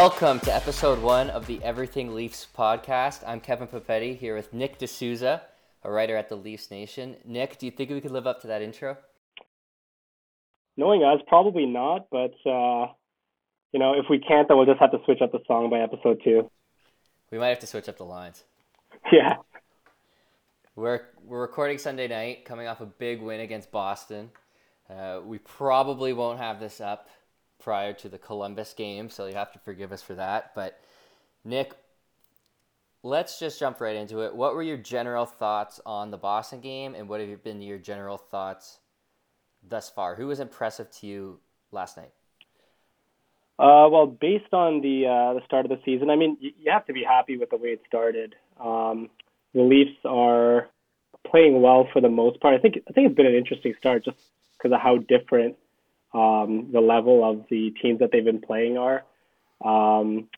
Welcome to episode one of the Everything Leafs podcast. I'm Kevin Papetti here with Nick D'Souza, a writer at the Leafs Nation. Nick, do you think we could live up to that intro? Knowing us, probably not, but uh, you know, if we can't, then we'll just have to switch up the song by episode two. We might have to switch up the lines. Yeah. We're we're recording Sunday night, coming off a big win against Boston. Uh, we probably won't have this up prior to the Columbus game, so you have to forgive us for that. But Nick, let's just jump right into it. What were your general thoughts on the Boston game, and what have been your general thoughts thus far? Who was impressive to you last night? Uh, well, based on the uh, the start of the season, I mean, you, have to be happy with the way it started. Um, the Leafs are playing well for the most part. I think I think it's been an interesting start just because of how different um, the level of the teams that they've been playing are. Um,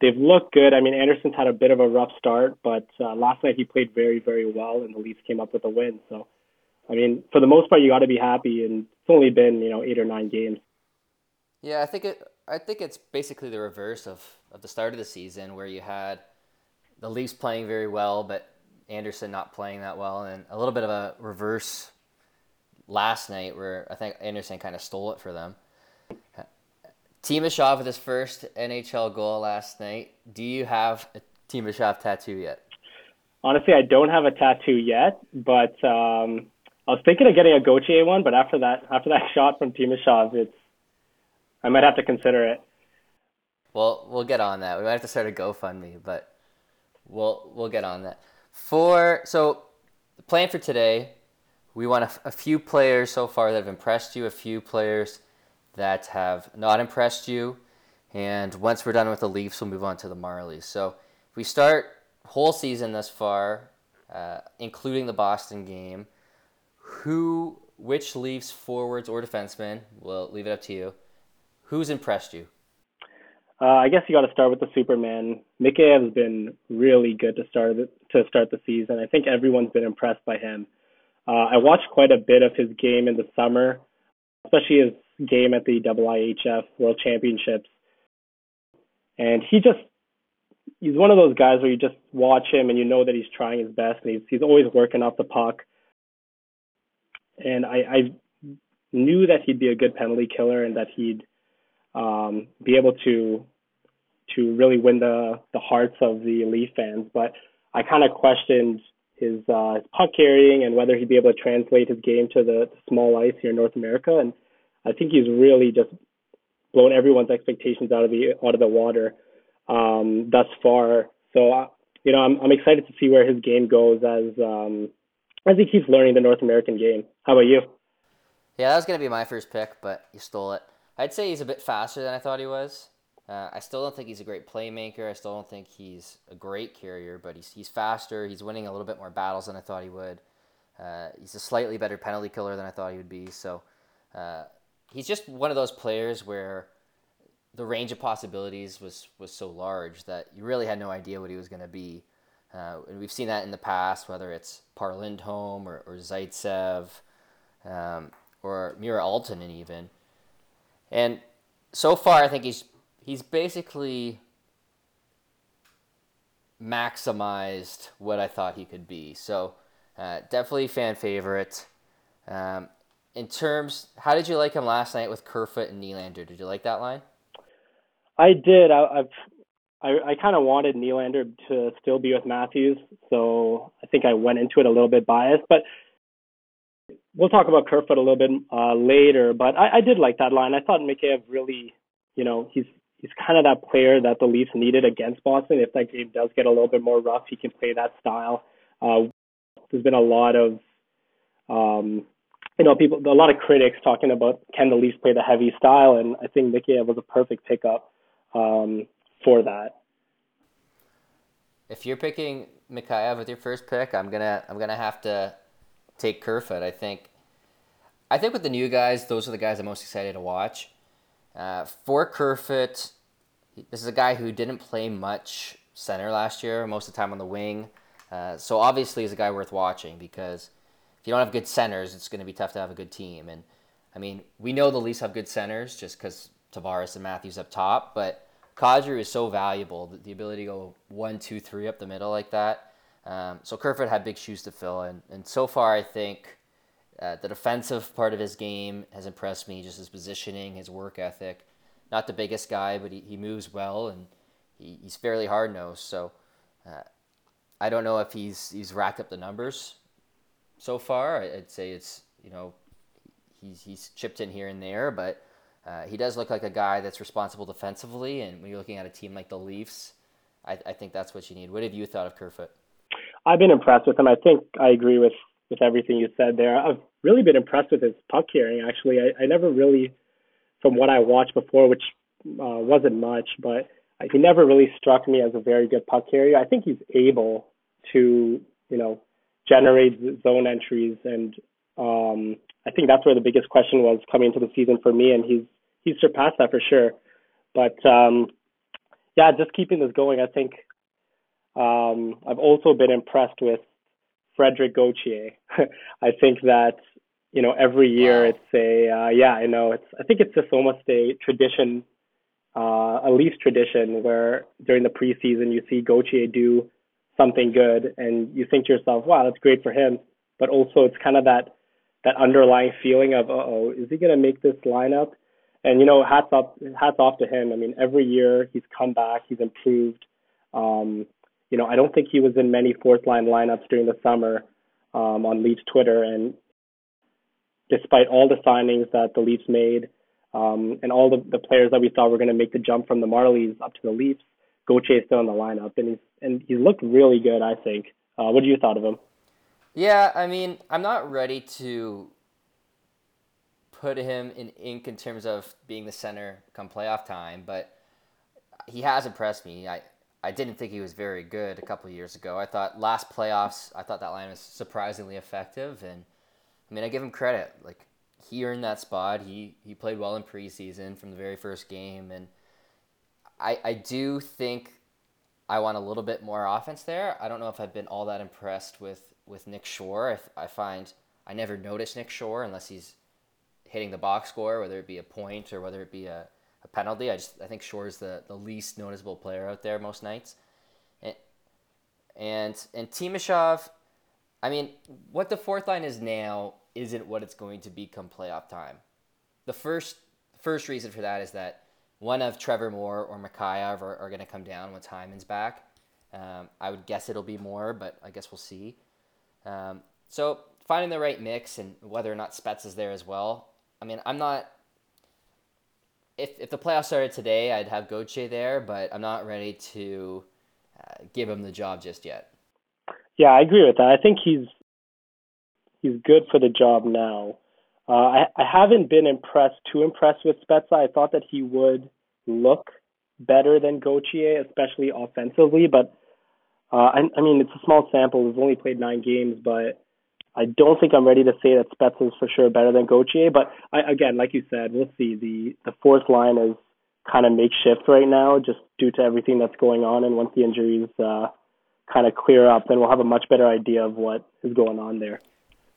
they've looked good. I mean, Andersen's had a bit of a rough start, but uh, last night he played very, very well, and the Leafs came up with a win. So, I mean, for the most part, you got to be happy, and it's only been you know eight or nine games. Yeah, I think it. I think it's basically the reverse of, of the start of the season, where you had the Leafs playing very well, but Anderson not playing that well, and a little bit of a reverse last night where I think Andersen kind of stole it for them. Timashov with his first NHL goal last night. Do you have a Timashov tattoo yet? Honestly, I don't have a tattoo yet, but um, I was thinking of getting a Gauthier one. But after that, after that shot from Timashov, it's I might have to consider it. Well, we'll get on that. We might have to start a GoFundMe, but we'll we'll get on that. For so the plan for today, we want a, a, few players so far that have impressed you, a few players that have not impressed you, and once we're done with the Leafs, we'll move on to the Marlies. So if we start whole season thus far, uh, including the Boston game, who, which Leafs forwards or defensemen, we'll leave it up to you, who's impressed you? Uh, I guess you got to start with the Superman. Mikheyev has been really good to start to start the season. I think everyone's been impressed by him. Uh, I watched quite a bit of his game in the summer, especially his game at the IIHF World Championships. And he just he's one of those guys where you just watch him and you know that he's trying his best and he's he's always working off the puck. And I, I knew that he'd be a good penalty killer and that he'd um, be able to to really win the the hearts of the Leaf fans. But I kind of questioned his, uh, his puck carrying and whether he'd be able to translate his game to the, small ice here in North America. And I think he's really just blown everyone's expectations out of the out of the water um, thus far. So uh, you know, I'm I'm excited to see where his game goes as um, as he keeps learning the North American game. How about you? Yeah, that was gonna be my first pick, but you stole it. I'd say he's a bit faster than I thought he was. Uh, I still don't think he's a great playmaker. I still don't think he's a great carrier, but he's, he's faster. He's winning a little bit more battles than I thought he would. Uh, he's a slightly better penalty killer than I thought he would be. So uh, he's just one of those players where the range of possibilities was, was so large that you really had no idea what he was going to be. Uh, and we've seen that in the past, whether it's Par Lindholm or, or Zaitsev um, or Miro Aaltonen even. And so far, I think he's he's basically maximized what I thought he could be. So uh, definitely fan favorite. Um, in terms, how did you like him last night with Kerfoot and Nylander? Did you like that line? I did. I, I've I, I kind of wanted Nylander to still be with Matthews, so I think I went into it a little bit biased. But we'll talk about Kerfoot a little bit uh, later. But I, I did like that line. I thought Mikheyev really, you know, he's he's kind of that player that the Leafs needed against Boston. If that game does get a little bit more rough, he can play that style. Uh, there's been a lot of, um, you know, people, a lot of critics talking about can the Leafs play the heavy style, and I think Mikheyev was a perfect pickup um, for that. If you're picking Mikheyev with your first pick, I'm gonna I'm gonna have to take Kerfoot. I think I think with the new guys, those are the guys I'm most excited to watch. Uh, for Kerfoot, this is a guy who didn't play much center last year, most of the time on the wing. Uh, so obviously, he's a guy worth watching because if you don't have good centers, it's going to be tough to have a good team. And I mean, we know the Leafs have good centers just because Tavares and Matthews up top, but Kadri is so valuable, the, the ability to go one, two, three up the middle like that. Um, so Kerfoot had big shoes to fill, and, and so far I think uh, the defensive part of his game has impressed me, just his positioning, his work ethic. Not the biggest guy, but he, he moves well, and he, he's fairly hard nosed. So uh, I don't know if he's he's racked up the numbers so far. I'd say it's you know he's he's chipped in here and there, but uh, he does look like a guy that's responsible defensively. And when you're looking at a team like the Leafs, I, I think that's what you need. What have you thought of Kerfoot? I've been impressed with him. I think I agree with with everything you said there. I've really been impressed with his puck carrying. Actually, I, I never really, from what I watched before, which uh, wasn't much, but he never really struck me as a very good puck carrier. I think he's able to, you know, generate zone entries, and um, I think that's where the biggest question was coming into the season for me, and he's he's surpassed that for sure. But um, yeah, just keeping this going, I think um, I've also been impressed with Frederik Gauthier. I think that you know every year wow. it's a uh, yeah I know it's I think it's just almost a tradition, uh, a Leafs tradition where during the preseason you see Gauthier do something good and you think to yourself wow that's great for him, but also it's kind of that that underlying feeling of oh is he gonna make this lineup? And you know hats up hats off to him. I mean every year he's come back, he's improved. Um, you know, I don't think he was in many fourth line lineups during the summer um, on Leafs Twitter. And despite all the signings that the Leafs made um, and all the, the players that we thought were going to make the jump from the Marlies up to the Leafs, Gauthier still in the lineup, and he's and he looked really good. I think. Uh, what do you thought of him? Yeah, I mean, I'm not ready to put him in ink in terms of being the center come playoff time, but he has impressed me. I I didn't think he was very good a couple years ago. I thought last playoffs, I thought that line was surprisingly effective, and I mean, I give him credit. Like he earned that spot. He he played well in preseason from the very first game, and I I do think I want a little bit more offense there. I don't know if I've been all that impressed with with Nick Shore. I, I find I never notice Nick Shore unless he's hitting the box score, whether it be a point or whether it be a a penalty. I just I think Shore's the, the least noticeable player out there most nights. And and and Timashov, I mean, what the fourth line is now isn't what it's going to be come playoff time. The first first reason for that is that one of Trevor Moore or Mikheyev are, are going to come down once Hyman's back. Um, I would guess it'll be more, but I guess we'll see. Um, so finding the right mix and whether or not Spets is there as well. I mean, I'm not if, if the playoffs started today, I'd have Gauthier there, but I'm not ready to uh, give him the job just yet. Yeah, I agree with that. I think he's he's good for the job now. Uh, I I haven't been impressed too impressed with Spezza. I thought that he would look better than Gauthier, especially offensively. But uh, I, I mean, it's a small sample. We've only played nine games, but I don't think I'm ready to say that Spets is for sure better than Gauthier, but I, again, like you said, we'll see. The the fourth line is kind of makeshift right now, just due to everything that's going on. And once the injuries uh, kind of clear up, then we'll have a much better idea of what is going on there.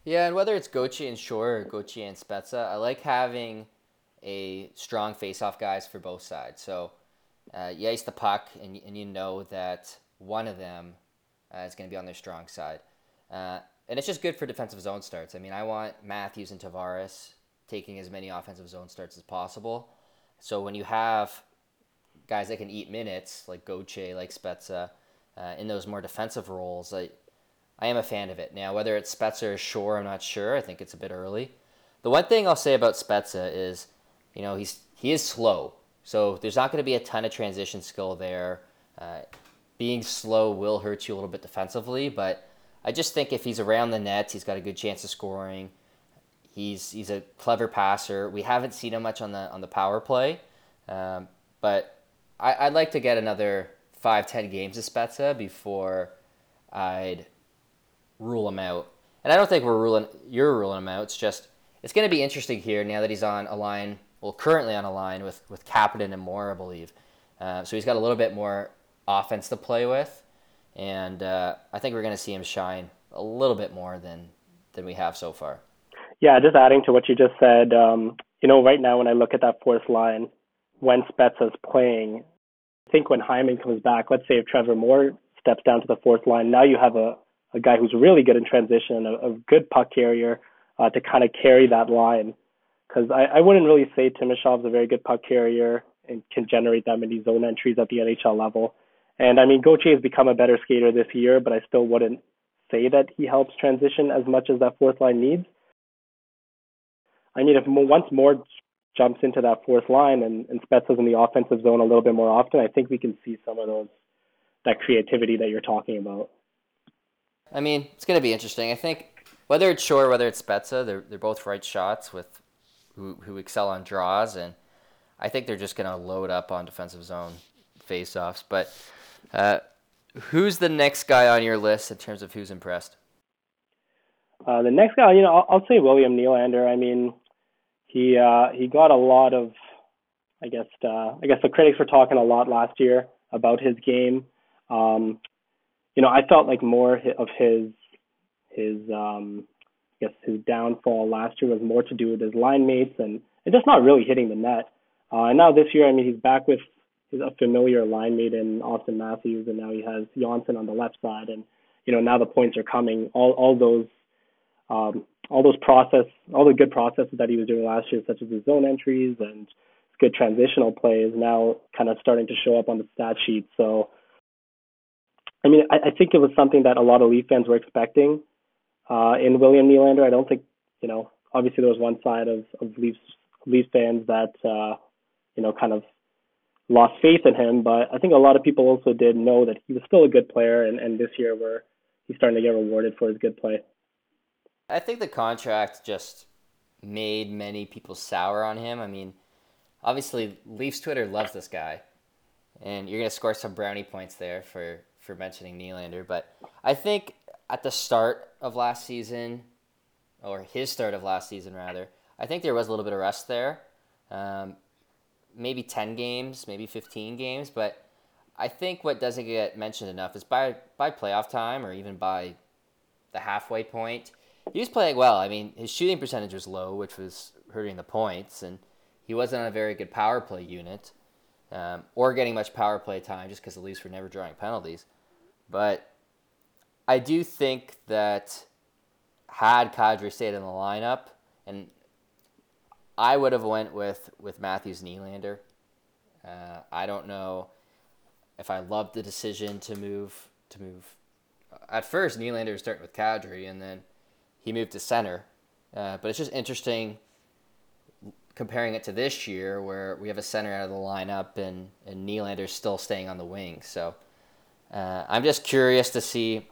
Yeah, and whether it's Gauthier and Shore or Gauthier and Spezza, I like having a strong face-off guys for both sides. So uh, you ice the puck, and, and you know that one of them uh, is going to be on their strong side. Uh, and it's just good for defensive zone starts. I mean, I want Matthews and Tavares taking as many offensive zone starts as possible. So when you have guys that can eat minutes, like Gauthier, like Spezza, uh, in those more defensive roles, I, I am a fan of it. Now, whether it's Spezza or Shore, I'm not sure. I think it's a bit early. The one thing I'll say about Spezza is, you know, he's he is slow. So there's not going to be a ton of transition skill there. Uh, being slow will hurt you a little bit defensively, but I just think if he's around the net, he's got a good chance of scoring. He's he's a clever passer. We haven't seen him much on the on the power play, um, but I, would like to get another five ten games of Spezza before I'd rule him out. And I don't think we're ruling you're ruling him out. It's just it's going to be interesting here now that he's on a line. Well, currently on a line with with Kapanen and Moore, I believe. Uh, so he's got a little bit more offense to play with and uh, I think we're going to see him shine a little bit more than than we have so far. Yeah, just adding to what you just said, um, you know, right now when I look at that fourth line, when Spezza's playing, I think when Hyman comes back, let's say if Trevor Moore steps down to the fourth line, now you have a, a guy who's really good in transition, a, a good puck carrier uh, to kind of carry that line. Because I, I wouldn't really say Timashov's a very good puck carrier and can generate that many zone entries at the NHL level. And I mean, Gauthier has become a better skater this year, but I still wouldn't say that he helps transition as much as that fourth line needs. I mean, if once Moore jumps into that fourth line and, and Spezza's in the offensive zone a little bit more often, I think we can see some of those that creativity that you're talking about. I mean, it's going to be interesting. I think whether it's Shore, whether it's Spezza, they're they're both right shots with who who excel on draws, and I think they're just going to load up on defensive zone faceoffs. But uh, who's the next guy on your list in terms of who's impressed? Uh, the next guy, you know, I'll, I'll say William Nylander. I mean, he uh, he got a lot of, I guess, uh, I guess the critics were talking a lot last year about his game. Um, you know, I felt like more of his his um, I guess his downfall last year was more to do with his line mates and, and just not really hitting the net. Uh, and now this year, I mean, he's back with a familiar line mate in Auston Matthews, and now he has Johnsson on the left side, and you know now the points are coming. All all those um, all those process, all the good processes that he was doing last year, such as his zone entries and good transitional plays, now kind of starting to show up on the stat sheet. So, I mean, I, I think it was something that a lot of Leaf fans were expecting uh, in William Nylander. I don't think, you know, obviously there was one side of, of Leafs Leaf fans that, uh, you know, kind of lost faith in him, but I think a lot of people also did know that he was still a good player, and, and this year where he's starting to get rewarded for his good play. I think the contract just made many people sour on him. I mean, obviously Leafs Twitter loves this guy, and you're gonna score some brownie points there for for mentioning Nylander. But I think at the start of last season, or his start of last season rather, I think there was a little bit of rest there. Um, maybe ten games, maybe fifteen games, but I think what doesn't get mentioned enough is by by playoff time or even by the halfway point he was playing well. I mean, his shooting percentage was low, which was hurting the points, and he wasn't on a very good power play unit um, or getting much power play time just because the Leafs were never drawing penalties. But I do think that had Kadri stayed in the lineup, and I would have went with with Matthews Nylander. Uh, I don't know if I loved the decision to move to move. At first, Nylander was starting with Kadri, and then he moved to center. Uh, but it's just interesting comparing it to this year where we have a center out of the lineup and, and Nylander's still staying on the wing. So uh, I'm just curious to see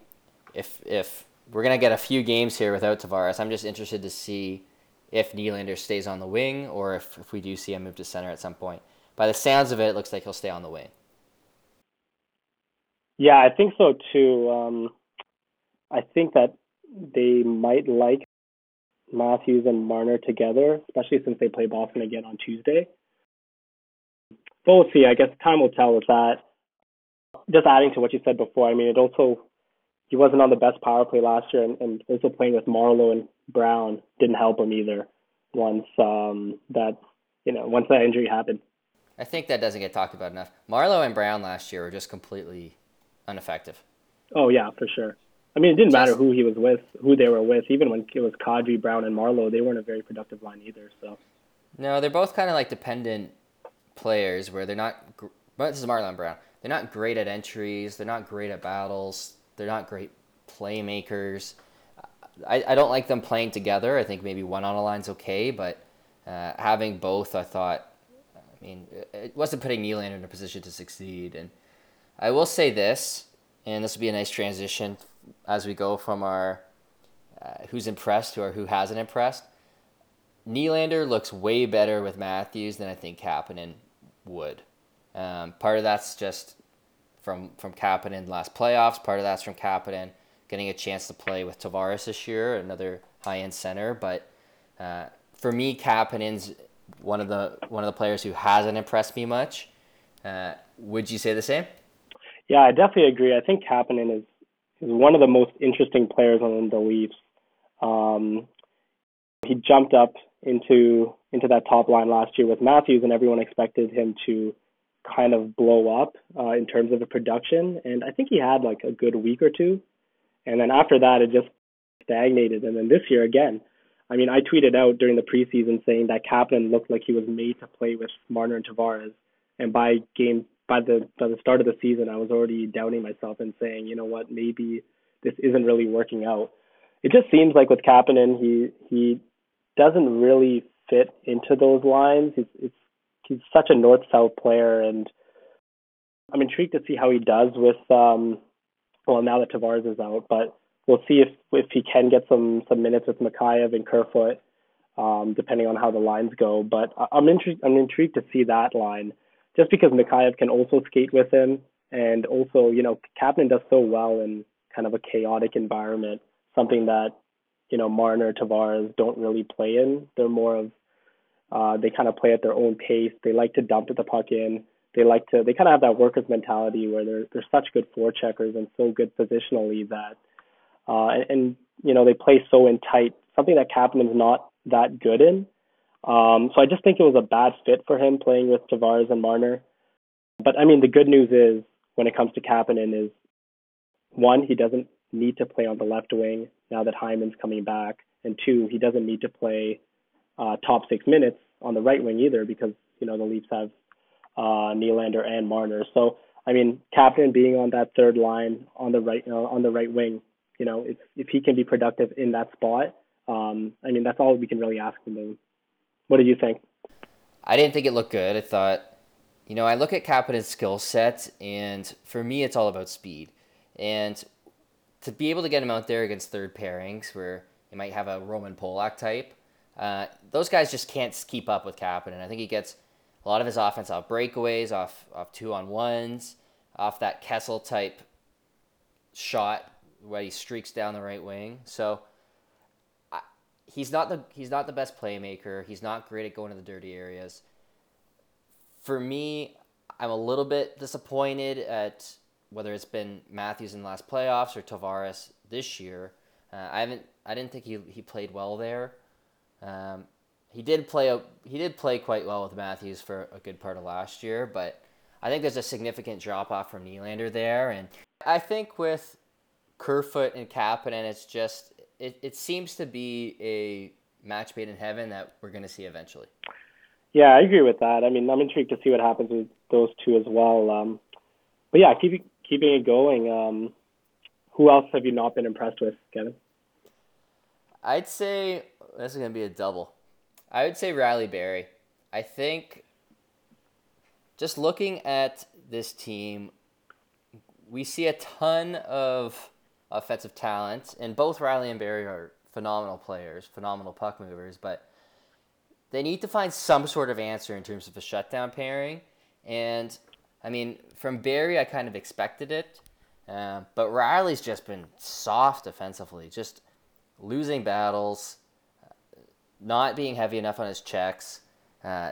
if, if we're to get a few games here without Tavares. I'm just interested to see if Nylander stays on the wing or if, if we do see him move to center at some point. By the sounds of it, it looks like he'll stay on the wing. Yeah, I think so too. Um, I think that they might like Matthews and Marner together, especially since they play Boston again on Tuesday. But we'll see. I guess time will tell with that. Just adding to what you said before, I mean, it also he wasn't on the best power play last year, and, and also playing with Marleau and Brown didn't help him either. Once um, that you know, once that injury happened. I think that doesn't get talked about enough. Marleau and Brown last year were just completely ineffective. Oh yeah, for sure. I mean, it didn't matter who he was with, who they were with. Even when it was Kadri, Brown, and Marleau, they weren't a very productive line either. So. No, they're both kind of like dependent players, where they're not. But this is Marleau and Brown. They're not great at entries. They're not great at battles. They're not great playmakers. I, I don't like them playing together. I think maybe one on a line's okay, but uh, having both, I thought, I mean, it wasn't putting Nylander in a position to succeed. And I will say this, and this will be a nice transition as we go from our uh, who's impressed to our who hasn't impressed. Nylander looks way better with Matthews than I think Kapanen would. Um, part of that's just from from Kapanen last playoffs. Part of that's from Kapanen getting a chance to play with Tavares this year, another high end center. But uh, for me, Kapanen's one of the one of the players who hasn't impressed me much. Uh, would you say the same? Yeah, I definitely agree. I think Kapanen is is one of the most interesting players on the Leafs. Um, he jumped up into into that top line last year with Matthews, and everyone expected him to kind of blow up uh, in terms of the production, and I think he had like a good week or two, and then after that it just stagnated. And then this year again, I mean, I tweeted out during the preseason saying that Kapanen looked like he was made to play with Marner and Tavares, and by game by the by the start of the season, I was already doubting myself and saying, you know what, maybe this isn't really working out. It just seems like with Kapanen, he he doesn't really fit into those lines. It's, it's he's such a north south player, and I'm intrigued to see how he does with um. Well, now that Tavares is out, but we'll see if if he can get some some minutes with Mikheyev and Kerfoot, um, depending on how the lines go. But I'm intrigued. I'm intrigued to see that line, just because Mikheyev can also skate with him, and also you know Kapanen does so well in kind of a chaotic environment, something that you know Marner, Tavares don't really play in. They're more of uh, they kind of play at their own pace. They like to dump the puck in. They like to. They kind of have that workers mentality where they're they're such good forecheckers and so good positionally that, uh, and, and you know they play so in tight. Something that Kapanen's not that good in. Um, so I just think it was a bad fit for him playing with Tavares and Marner. But I mean, the good news is when it comes to Kapanen is one, he doesn't need to play on the left wing now that Hyman's coming back, and two, he doesn't need to play uh, top six minutes on the right wing either because you know the Leafs have uh, Nylander and Marner. So I mean, Kapanen being on that third line on the right uh, on the right wing, you know, if if he can be productive in that spot, um, I mean that's all we can really ask from him. What do you think? I didn't think it looked good. I thought, you know, I look at Kapanen's skill set, and for me, it's all about speed. And to be able to get him out there against third pairings, where you might have a Roman Polak type, uh, those guys just can't keep up with Kapanen. I think he gets a lot of his offense off breakaways, off off two on ones, off that Kessel type shot where he streaks down the right wing. So I, he's not the he's not the best playmaker. He's not great at going to the dirty areas. For me, I'm a little bit disappointed at whether it's been Matthews in the last playoffs or Tavares this year. Uh, I haven't I didn't think he he played well there. Um, he did play a, he did play quite well with Matthews for a good part of last year, but I think there's a significant drop off from Nylander there, and I think with Kerfoot and Kapanen, it's just it, it seems to be a match made in heaven that we're going to see eventually. Yeah, I agree with that. I mean, I'm intrigued to see what happens with those two as well. Um, but yeah, keep, keeping it going. Um, who else have you not been impressed with, Kevin? I'd say this is to be a double. I would say Rielly Barrie. I think just looking at this team, we see a ton of offensive talent, and both Rielly and Barrie are phenomenal players, phenomenal puck movers, but they need to find some sort of answer in terms of a shutdown pairing. And I mean, from Barrie, I kind of expected it, uh, but Rielly's just been soft offensively, just losing battles not being heavy enough on his checks, uh,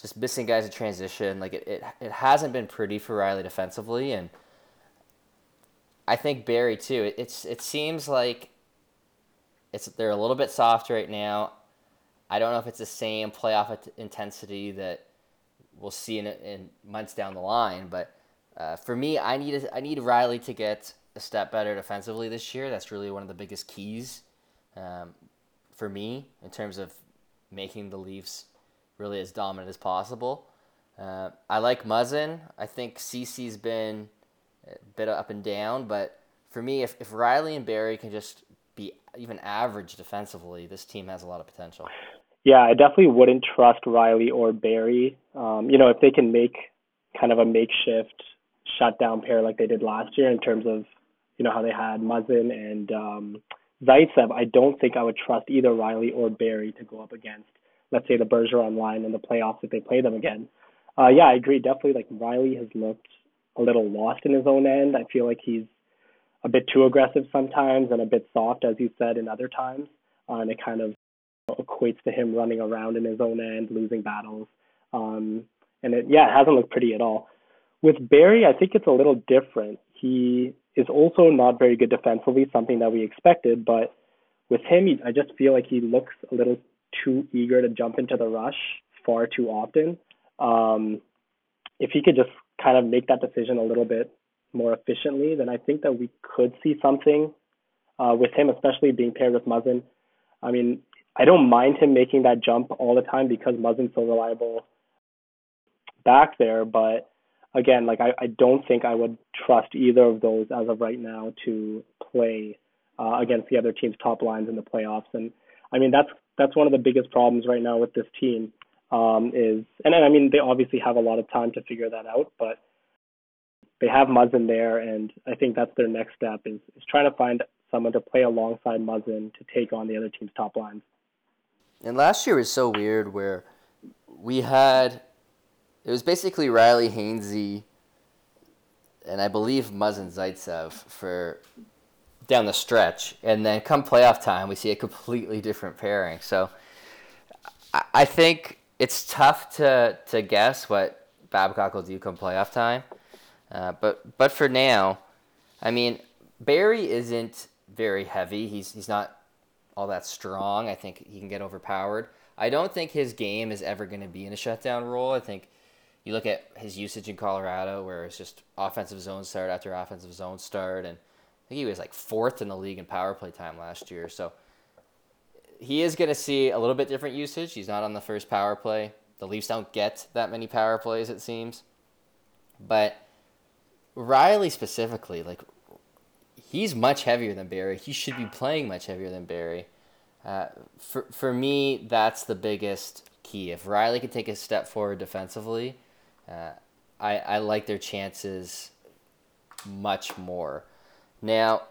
just missing guys in transition. Like it, it, it hasn't been pretty for Rielly defensively, and I think Barrie too. It, it's it seems like it's they're a little bit soft right now. I don't know if it's the same playoff intensity that we'll see in, in months down the line, but uh, for me, I need I need Rielly to get a step better defensively this year. That's really one of the biggest keys. Um, for me in terms of making the Leafs really as dominant as possible. Uh, I like Muzzin. I think Ceci's been a bit up and down, but for me, if, if Rielly and Barrie can just be even average defensively, this team has a lot of potential. Yeah, I definitely wouldn't trust Rielly or Barrie. Um, you know, if they can make kind of a makeshift shutdown pair like they did last year in terms of, you know, how they had Muzzin and um, Zaitsev, I don't think I would trust either Rielly or Barrie to go up against, let's say, the Bergeron line in the playoffs if they play them again. Uh, yeah, I agree. Definitely, like Rielly has looked a little lost in his own end. I feel like he's a bit too aggressive sometimes and a bit soft, as you said, in other times. Uh, and it kind of equates to him running around in his own end, losing battles. Um, and it, yeah, it hasn't looked pretty at all. With Barrie, I think it's a little different. He is also not very good defensively, something that we expected. But with him, he, I just feel like he looks a little too eager to jump into the rush far too often. Um, if he could just kind of make that decision a little bit more efficiently, then I think that we could see something uh, with him, especially being paired with Muzzin. I mean, I don't mind him making that jump all the time because Muzzin's so reliable back there, but again, like I, I don't think I would trust either of those as of right now to play uh, against the other team's top lines in the playoffs. And I mean that's that's one of the biggest problems right now with this team um, is, and I mean they obviously have a lot of time to figure that out, but they have Muzzin there, and I think that's their next step is is trying to find someone to play alongside Muzzin to take on the other team's top lines. And last year was so weird where we had it was basically Rielly Hainsey and I believe Muzzin Zaitsev for down the stretch, and then come playoff time, we see a completely different pairing. So I think it's tough to to guess what Babcock will do come playoff time. Uh, but but for now, I mean Barrie isn't very heavy. He's he's not all that strong. I think he can get overpowered. I don't think his game is ever going to be in a shutdown role. I think you look at his usage in Colorado, where it's just offensive zone start after offensive zone start, and I think he was like fourth in the league in power play time last year. So he is going to see a little bit different usage. He's not on the first power play. The Leafs don't get that many power plays, it seems. But Rielly specifically, like he's much heavier than Barrie. He should be playing much heavier than Barrie. Uh, for for me, that's the biggest key. If Rielly can take a step forward defensively, uh, I I like their chances much more. Now,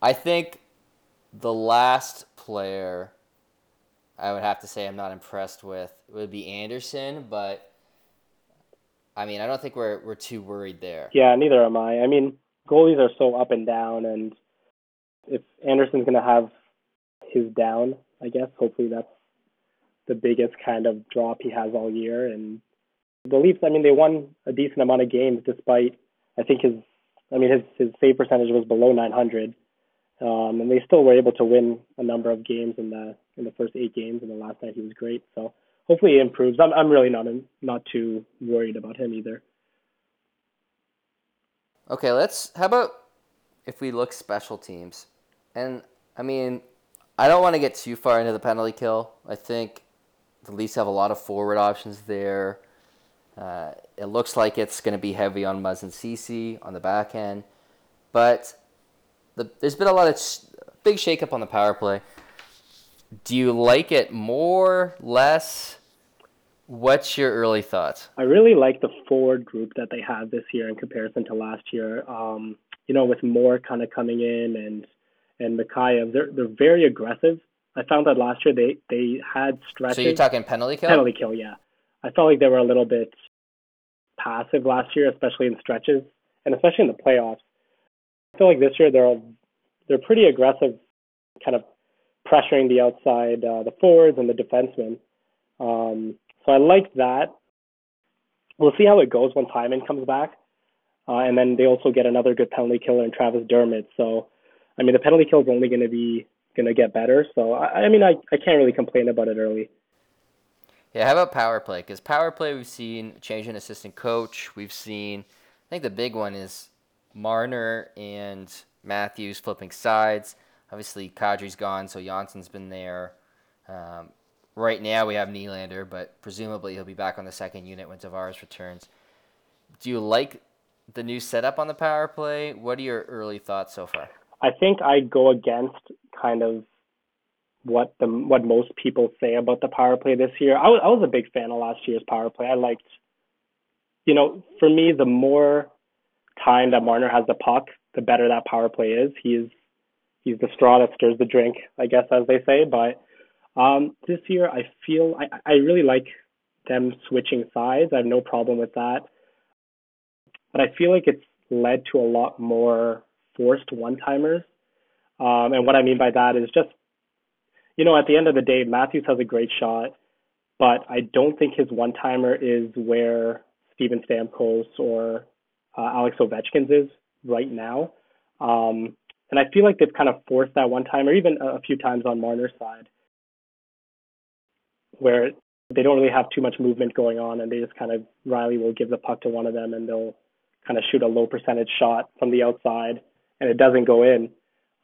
I think the last player I would have to say I'm not impressed with would be Andersen, but I mean I don't think we're we're too worried there. Yeah, neither am I. I mean goalies are so up and down, and if Andersen's going to have his down, I guess hopefully that's the biggest kind of drop he has all year. And the Leafs, I mean, they won a decent amount of games despite, I think his, I mean, his his save percentage was below 900, um, and they still were able to win a number of games in the in the first eight games. And the last night he was great. So hopefully he improves. I'm I'm really not not too worried about him either. Okay, let's. How about if we look special teams? And I mean, I don't want to get too far into the penalty kill. I think the Leafs have a lot of forward options there. Uh, it looks like it's going to be heavy on Muzzin on the back end, but the, there's been a lot of sh- big shakeup on the power play. Do you like it more, less? What's your early thoughts? I really like the forward group that they have this year in comparison to last year. Um, you know, with Moore kind of coming in and and Mikheyev, they're they're very aggressive. I found that last year they they had stretches. So you're talking penalty kill? Penalty kill, yeah. I felt like they were a little bit passive last year, especially in stretches and especially in the playoffs. I feel like this year they're they're pretty aggressive, kind of pressuring the outside, uh, the forwards and the defensemen. Um, so I like that. We'll see how it goes when Hyman comes back. Uh, and then they also get another good penalty killer in Travis Dermott. So, I mean, the penalty kill is only going to be going to get better. So, I, I mean, I, I can't really complain about it early. Yeah, how about power play? Because power play, we've seen change in assistant coach. We've seen, I think the big one is Marner and Matthews flipping sides. Obviously, Kadri's gone, so Johnsson's been there. Um, Right now we have Nylander, but presumably he'll be back on the second unit when Tavares returns. Do you like the new setup on the power play? What are your early thoughts so far? I think I go against kind of what the what most people say about the power play this year. I was I was a big fan of last year's power play. I liked, you know, for me the more time that Marner has the puck, the better that power play is. He's he's the straw that stirs the drink, I guess, as they say. But um, this year, I feel I, I really like them switching sides. I have no problem with that. But I feel like it's led to a lot more forced one timers. Um, and what I mean by that is just, you know, at the end of the day, Matthews has a great shot, but I don't think his one timer is where Steven Stamkos or uh, Alex Ovechkin's is right now. Um, and I feel like they've kind of forced that one timer, even a few times on Marner's side where they don't really have too much movement going on, and they just kind of Rielly will give the puck to one of them, and they'll kind of shoot a low percentage shot from the outside, and it doesn't go in.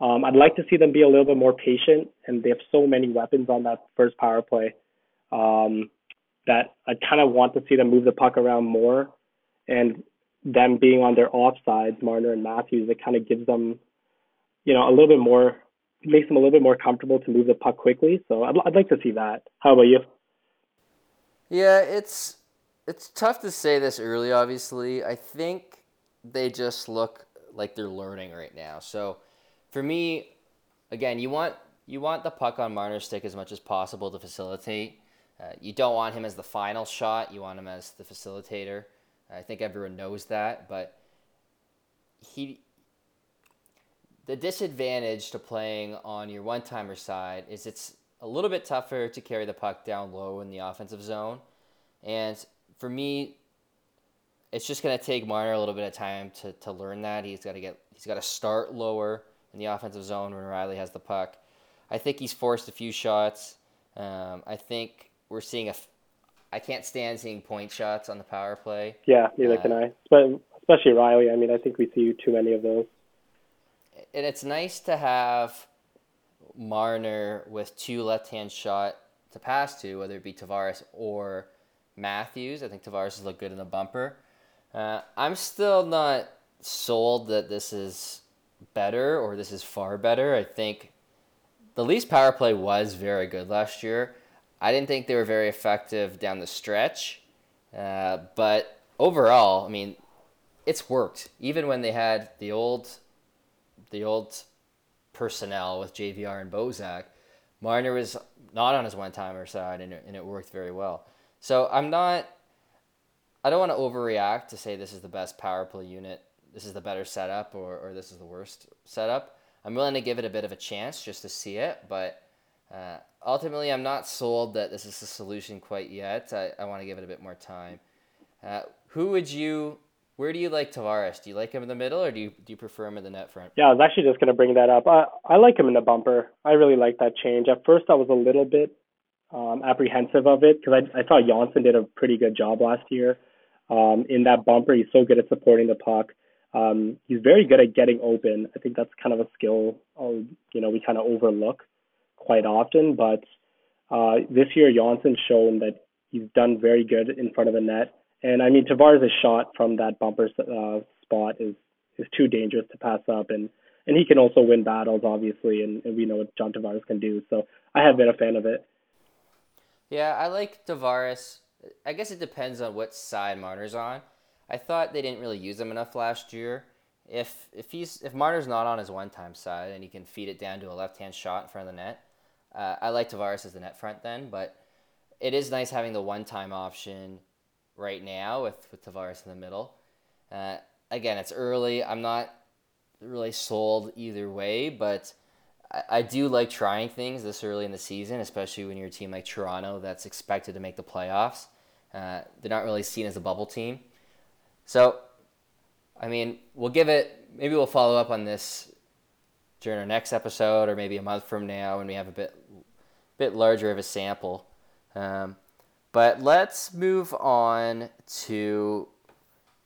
Um, I'd like to see them be a little bit more patient, and they have so many weapons on that first power play um, that I kind of want to see them move the puck around more, and them being on their offsides, Marner and Matthews, it kind of gives them, you know, a little bit more, makes them a little bit more comfortable to move the puck quickly. So I'd, I'd like to see that. How about you? Yeah, it's it's tough to say this early. Obviously, I think they just look like they're learning right now. So for me, again, you want you want the puck on Marner's stick as much as possible to facilitate. Uh, you don't want him as the final shot. You want him as the facilitator. I think everyone knows that, but he the disadvantage to playing on your one-timer side is it's a little bit tougher to carry the puck down low in the offensive zone. And for me, it's just going to take Marner a little bit of time to, to learn that. He's got to get he's got to start lower in the offensive zone when Rielly has the puck. I think he's forced a few shots. Um, I think we're seeing a. I can't stand seeing point shots on the power play. Yeah, neither uh, can I. But especially Rielly. I mean, I think we see too many of those. And it's nice to have Marner with two left-hand shot to pass to, whether it be Tavares or Matthews. I think Tavares has looked good in the bumper. Uh, I'm still not sold that this is better or this is far better. I think the Leafs power play was very good last year. I didn't think they were very effective down the stretch, uh, but overall, I mean, it's worked. Even when they had the old, the old personnel with JVR and Bozak, Marner was not on his one-timer side, and and it worked very well. So I'm not. I don't want to overreact to say this is the best power play unit, this is the better setup, or, or this is the worst setup. I'm willing to give it a bit of a chance just to see it, but uh, ultimately, I'm not sold that this is the solution quite yet. I, I want to give it a bit more time. Uh, who would you? Where do you like Tavares? Do you like him in the middle, or do you do you prefer him in the net front? Yeah, I was actually just going to bring that up. I I like him in the bumper. I really like that change. At first, I was a little bit um, apprehensive of it because I, I thought Johnsson did a pretty good job last year um, in that bumper. He's so good at supporting the puck. Um, he's very good at getting open. I think that's kind of a skill uh, you know we kind of overlook quite often. But uh, this year, Johnsson's shown that he's done very good in front of the net. And I mean, Tavares' shot from that bumper uh, spot is is too dangerous to pass up, and and he can also win battles, obviously, and, and we know what John Tavares can do. So I have been a fan of it. Yeah, I like Tavares. I guess it depends on what side Marner's on. I thought they didn't really use him enough last year. If if he's if Marner's not on his one time side and he can feed it down to a left hand shot in front of the net, uh, I like Tavares as the net front then. But it is nice having the one time option right now with with Tavares in the middle. Uh, again, it's early. I'm not really sold either way, but I, do like trying things this early in the season, especially when you're a team like Toronto that's expected to make the playoffs. Uh, they're not really seen as a bubble team. So, I mean, we'll give it, maybe we'll follow up on this during our next episode or maybe a month from now when we have a bit, bit larger of a sample. Um, but let's move on to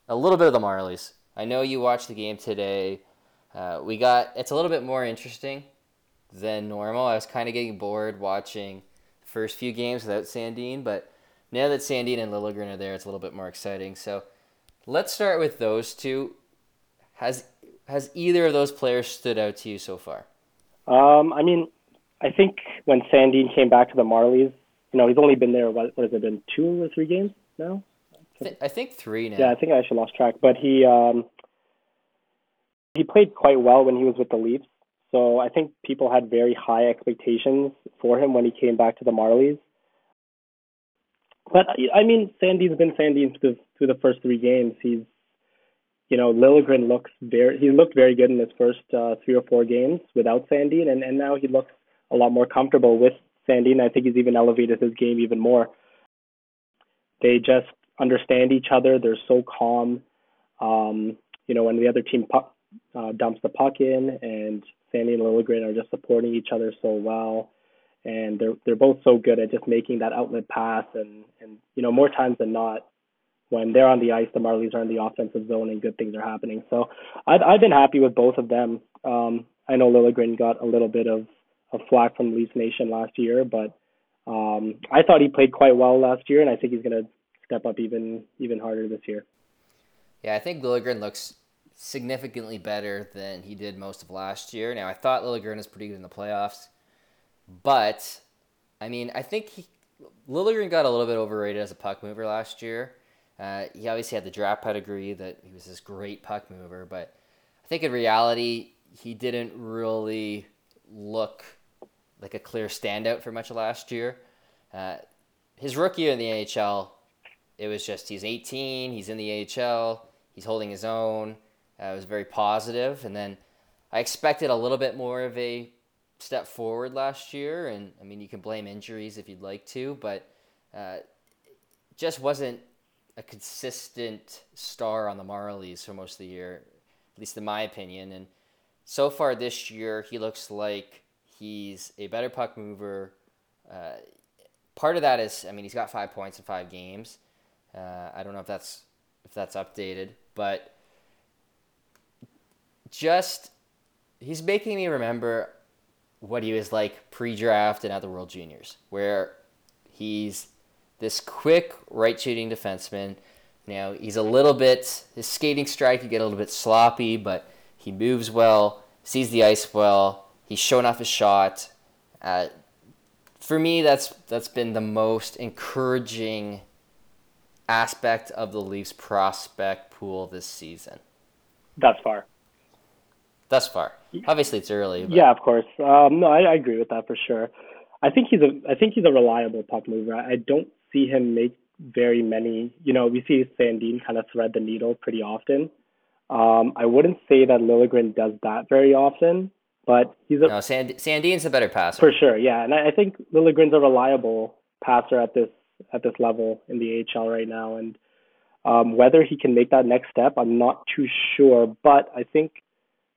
a little bit of the Marlies. I know you watched the game today. Uh, we got it's a little bit more interesting than normal. I was kind of getting bored watching the first few games without Sandin, but now that Sandin and Liljegren are there, it's a little bit more exciting. So let's start with those two. Has has either of those players stood out to you so far? Um, I mean, I think when Sandin came back to the Marlies, you know, he's only been there. What, what has it been? Two or three games now? I think three now. Yeah, I think I actually lost track. But he um, he played quite well when he was with the Leafs. So I think people had very high expectations for him when he came back to the Marlies. But I mean, Sandin's been Sandin through, through the first three games. He's, you know, Liljegren looks very. He looked very good in his first uh, three or four games without Sandin, and and now he looks a lot more comfortable with Sandin. I think he's even elevated his game even more. They just understand each other. They're so calm. Um, you know, when the other team puck, uh, dumps the puck in and Sandin and Liljegren are just supporting each other so well. And they're they're both so good at just making that outlet pass and and you know more times than not when they're on the ice the Marlies are in the offensive zone and good things are happening. So I've I've been happy with both of them. Um I know Liljegren got a little bit of of flack from Leafs Nation last year but um I thought he played quite well last year and I think he's going to step up even even harder this year. Yeah I think Liljegren looks significantly better than he did most of last year. Now I thought Liljegren was pretty good in the playoffs but I mean, I think he, Liljegren got a little bit overrated as a puck mover last year. Uh, he obviously had the draft pedigree that he was this great puck mover, but I think in reality he didn't really look like a clear standout for much of last year. Uh, his rookie year in the NHL, it was just he's 18, he's in the AHL, he's holding his own. Uh, it was very positive, and then I expected a little bit more of a step forward last year, and I mean you can blame injuries if you'd like to, but uh, just wasn't a consistent star on the Marlies for most of the year, at least in my opinion. And so far this year, he looks like he's a better puck mover. Uh, part of that is, I mean, he's got five points in five games. Uh, I don't know if that's if that's updated, but just he's making me remember what he was like pre-draft and at the World Juniors, where he's this quick right shooting defenseman. Now he's a little bit his skating strike can get a little bit sloppy, but he moves well, sees the ice well. He's shown off his shot. Uh, for me, that's that's been the most encouraging aspect of the Leafs prospect pool this season. Thus far. Thus far. Obviously, it's early. But... Yeah, of course. Um, no, I, I agree with that for sure. I think he's a I think he's a reliable puck mover. I don't see him make very many. You know, we see Sandin kind of thread the needle pretty often. Um, I wouldn't say that Liljegren does that very often, but he's a no. Sand, Sandin's a better passer for sure. Yeah, and I, I think Liljegren's a reliable passer at this at this level in the AHL right now, and um, whether he can make that next step, I'm not too sure. But I think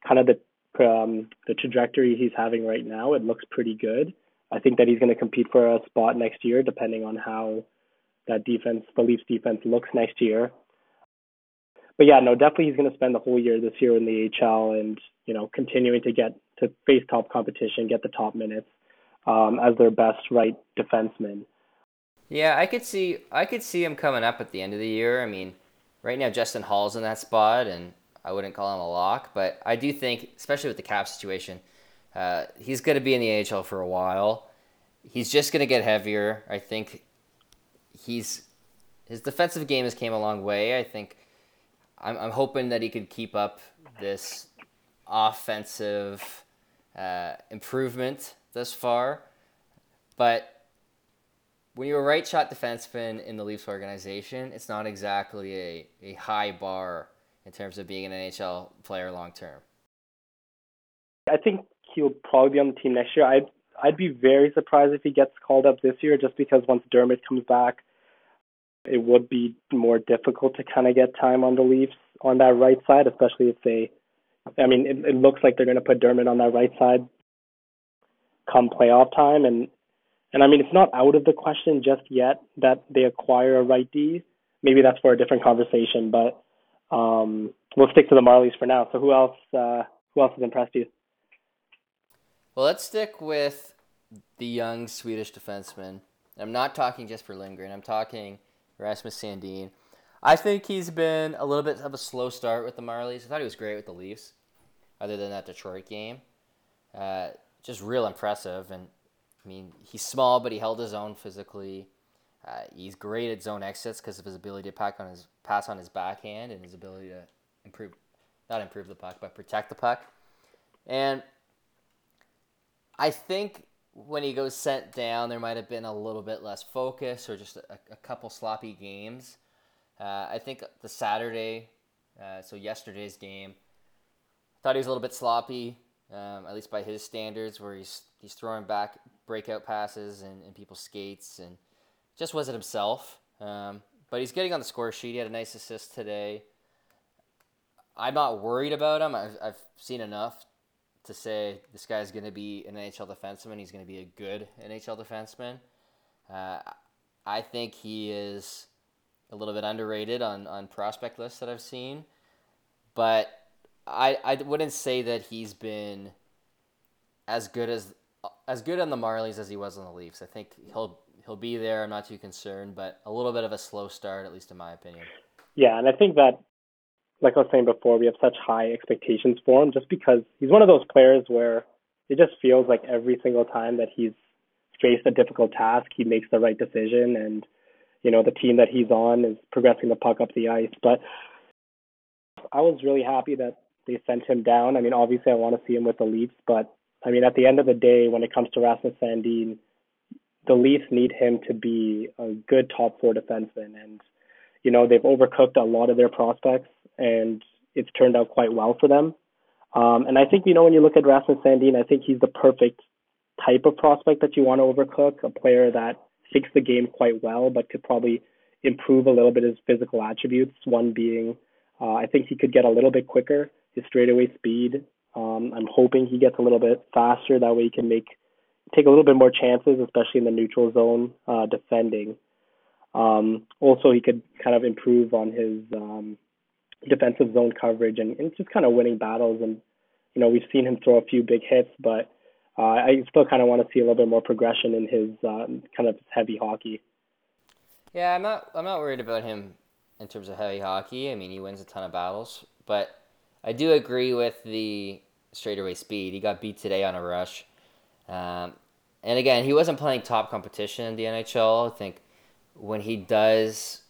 kind of the um, the trajectory he's having right now, it looks pretty good. I think that he's going to compete for a spot next year, depending on how that defense, the Leafs defense, looks next year. But yeah, no, definitely he's going to spend the whole year this year in the AHL and you know continuing to get to face top competition, get the top minutes um, as their best right defenseman. Yeah, I could see I could see him coming up at the end of the year. I mean, right now Justin Hall's in that spot, and I wouldn't call him a lock, but I do think, especially with the cap situation, uh, he's going to be in the AHL for a while. He's just going to get heavier. I think he's his defensive game has came a long way. I think I'm, I'm hoping that he could keep up this offensive uh, improvement thus far. But when you're a right shot defenseman in the Leafs organization, it's not exactly a, a high bar in terms of being an NHL player long term? I think he'll probably be on the team next year. I'd I'd be very surprised if he gets called up this year, just because once Dermott comes back, it would be more difficult to kind of get time on the Leafs on that right side, especially if they. I mean, it, it looks like they're going to put Dermott on that right side come playoff time, and and I mean it's not out of the question just yet that they acquire a right D. Maybe that's for a different conversation, but um, we'll stick to the Marlies for now. So who else? Uh, who else has impressed you? Well, let's stick with the young Swedish defenseman. I'm not talking just for Liljegren. I'm talking Rasmus Sandin. I think he's been a little bit of a slow start with the Marlies. I thought he was great with the Leafs, other than that Detroit game. Uh, just real impressive. And I mean, he's small, but he held his own physically. Uh, he's great at zone exits because of his ability to pack on his pass on his backhand and his ability to improve, not improve the puck, but protect the puck. And I think when he goes sent down, there might have been a little bit less focus or just a, a couple sloppy games. Uh, I think the Saturday, uh, so yesterday's game, thought he was a little bit sloppy, um, at least by his standards, where he's he's throwing back breakout passes and, and people's skates and just wasn't himself. Um, but he's getting on the score sheet. He had a nice assist today. I'm not worried about him. I've, I've seen enough to say this guy's going to be an NHL defenseman. He's going to be a good NHL defenseman. Uh, I think he is a little bit underrated on, on prospect lists that I've seen, but I I wouldn't say that he's been as good as as good on the Marlies as he was on the Leafs. I think he'll he'll be there. I'm not too concerned, but a little bit of a slow start, at least in my opinion. Yeah, and I think that, like I was saying before, we have such high expectations for him just because he's one of those players where it just feels like every single time that he's faced a difficult task, he makes the right decision, and you know the team that he's on is progressing the puck up the ice. But I was really happy that they sent him down. I mean, obviously, I want to see him with the Leafs, but I mean, at the end of the day, when it comes to Rasmus Sandin, the Leafs need him to be a good top four defenseman, and you know they've overcooked a lot of their prospects, and it's turned out quite well for them. Um, and I think you know when you look at Rasmus Sandin, I think he's the perfect type of prospect that you want to overcook, a player that thinks the game quite well, but could probably improve a little bit his physical attributes. One being, uh, I think he could get a little bit quicker, his straightaway speed. Um, I'm hoping he gets a little bit faster. That way he can make take a little bit more chances, especially in the neutral zone uh, defending. Um, also, he could kind of improve on his um, defensive zone coverage and, and just kind of winning battles. And you know, we've seen him throw a few big hits, but uh, I still kind of want to see a little bit more progression in his uh, kind of heavy hockey. Yeah, I'm not. I'm not worried about him in terms of heavy hockey. I mean, he wins a ton of battles, but I do agree with the straightaway speed. He got beat today on a rush, um, and again, he wasn't playing top competition in the NHL. I think when he does,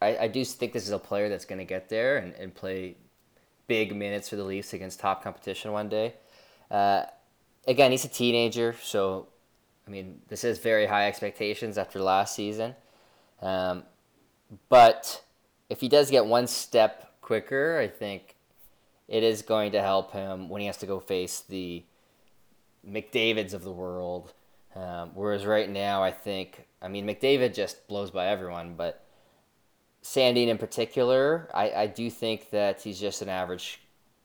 I, I do think this is a player that's going to get there and, and play big minutes for the Leafs against top competition one day. Uh, again, he's a teenager, so I mean, this is very high expectations after last season. Um, but if he does get one step quicker, I think it is going to help him when he has to go face the McDavid's of the world. Um, whereas right now, I think, I mean, McDavid just blows by everyone, but Sandin in particular, I, I do think that he's just an average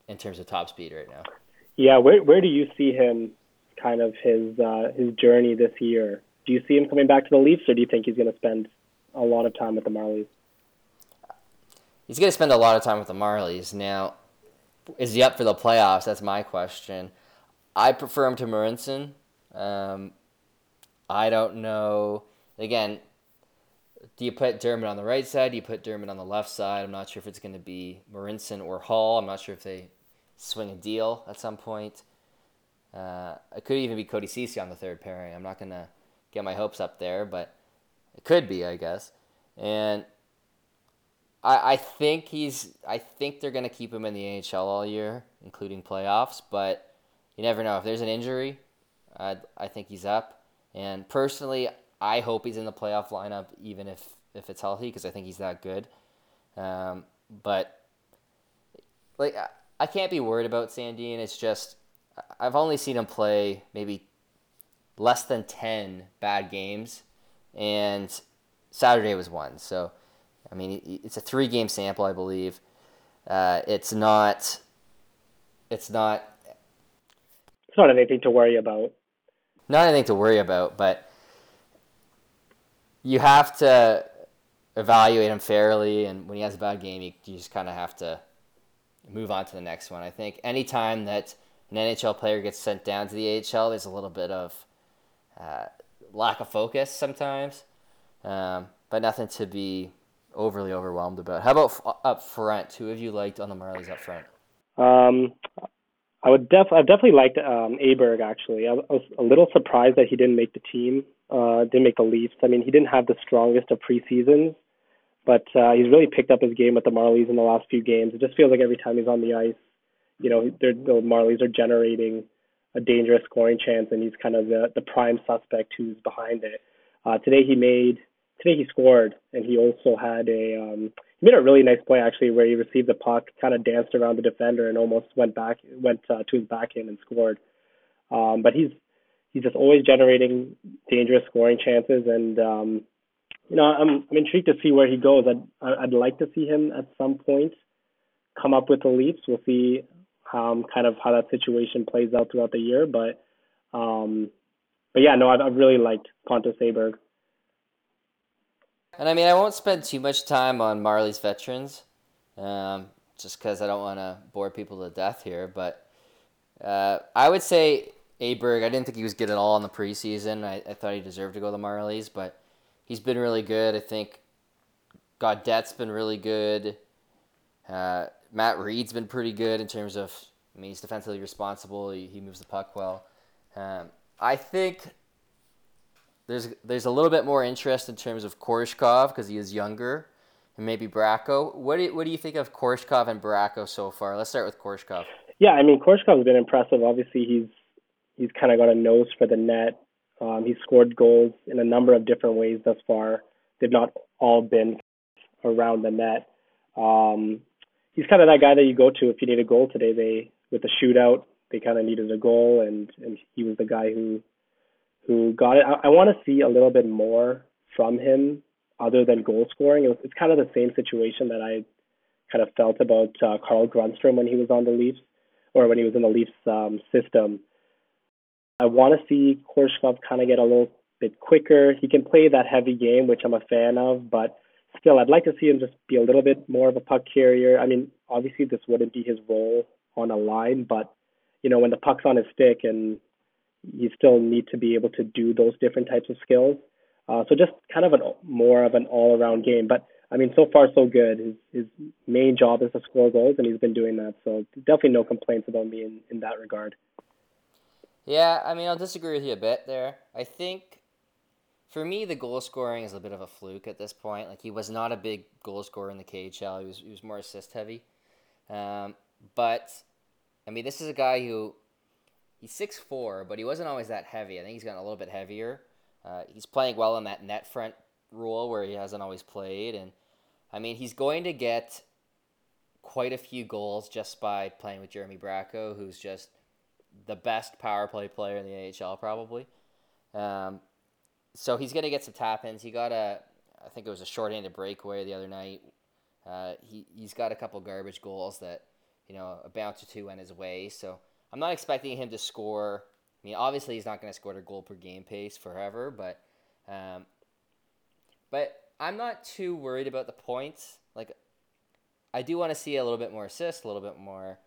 in terms of top speed right now. Yeah, where where do you see him kind of his uh, his journey this year? Do you see him coming back to the Leafs, or do you think he's going to spend a lot of time with the Marlies? He's going to spend a lot of time with the Marlies. Now, is he up for the playoffs? That's my question. I prefer him to Marincin. Um, I don't know. Again, do you put Dermott on the right side? Do you put Dermott on the left side? I'm not sure if it's going to be Marincin or Hall. I'm not sure if they swing a deal at some point. Uh, it could even be Cody Ceci on the third pairing. I'm not gonna get my hopes up there, but it could be, I guess. And I, I think he's. I think they're gonna keep him in the NHL all year, including playoffs. But you never know. If there's an injury, I I think he's up. And personally, I hope he's in the playoff lineup, even if if it's healthy, because I think he's that good. Um, but like I can't be worried about Sandin. It's just I've only seen him play maybe less than ten bad games, and Saturday was one. So, I mean, it's a three game sample, I believe. Uh, it's not. It's not. It's not anything to worry about. Not anything to worry about, but you have to evaluate him fairly, and when he has a bad game, you, you just kind of have to move on to the next one. I think anytime that an NHL player gets sent down to the AHL, there's a little bit of uh, lack of focus sometimes, um, but nothing to be overly overwhelmed about. How about f- up front? Who have you liked on the Marlies up front? Um, I would def I definitely liked um, Aberg actually. I, was a little surprised that he didn't make the team, uh, didn't make the Leafs. I mean, he didn't have the strongest of preseasons, but uh, he's really picked up his game with the Marlies in the last few games. It just feels like every time he's on the ice, you know, the Marlies are generating a dangerous scoring chance, and he's kind of the the prime suspect who's behind it. Uh, today he made today he scored, and he also had a um, made a really nice play actually where he received the puck, kind of danced around the defender, and almost went back went uh, to his backhand and scored. Um, but he's he's just always generating dangerous scoring chances, and um, you know, I'm I'm intrigued to see where he goes. I'd I'd like to see him at some point come up with the Leafs. We'll see um, kind of how that situation plays out throughout the year. But um, but yeah, no, I've, I've really liked Pontus Aberg. And I mean, I won't spend too much time on Marlies veterans, um, just because I don't want to bore people to death here. But uh, I would say Aberg. I didn't think he was good at all in the preseason. I, I thought he deserved to go to the Marlies, but he's been really good. I think Gaudet's been really good. Uh, Matt Read's been pretty good in terms of. I mean, he's defensively responsible. He, he moves the puck well. Um, I think there's there's a little bit more interest in terms of Korshkov because he is younger, and maybe Bracco. What do you, what do you think of Korshkov and Bracco so far? Let's start with Korshkov. Yeah, I mean Korshkov's been impressive. Obviously, he's he's kind of got a nose for the net. Um, he's scored goals in a number of different ways thus far. They've not all been around the net. Um, he's kind of that guy that you go to if you need a goal today. They with the shootout, they kind of needed a goal, and and he was the guy who who got it. I, I want to see a little bit more from him other than goal scoring. It was, it's kind of the same situation that I kind of felt about uh, Carl Grundstrom when he was on the Leafs or when he was in the Leafs um, system. I want to see Korshkov kind of get a little bit quicker. He can play that heavy game, which I'm a fan of, but still, I'd like to see him just be a little bit more of a puck carrier. I mean, obviously, this wouldn't be his role on a line, but you know, when the puck's on his stick and you still need to be able to do those different types of skills. Uh, so just kind of an more of an all-around game. But I mean, so far so good. His his main job is to score goals, and he's been doing that. So definitely no complaints about me in, in that regard. Yeah, I mean, I'll disagree with you a bit there. I think for me, the goal scoring is a bit of a fluke at this point. Like he was not a big goal scorer in the KHL. He was he was more assist heavy. Um, but I mean, this is a guy who he's six four, but he wasn't always that heavy. I think he's gotten a little bit heavier. Uh, he's playing well in that net front role where he hasn't always played, and I mean, he's going to get quite a few goals just by playing with Jeremy Bracco, who's just the best power play player in the AHL probably. Um, so he's gonna get some tap ins. He got a, I think it was a shorthanded breakaway the other night. Uh, he he's got a couple garbage goals that, you know, a bounce or two went his way. So I'm not expecting him to score. I mean, obviously he's not going to score a goal per game pace forever, but, um, but I'm not too worried about the points. Like, I do want to see a little bit more assist, a little bit more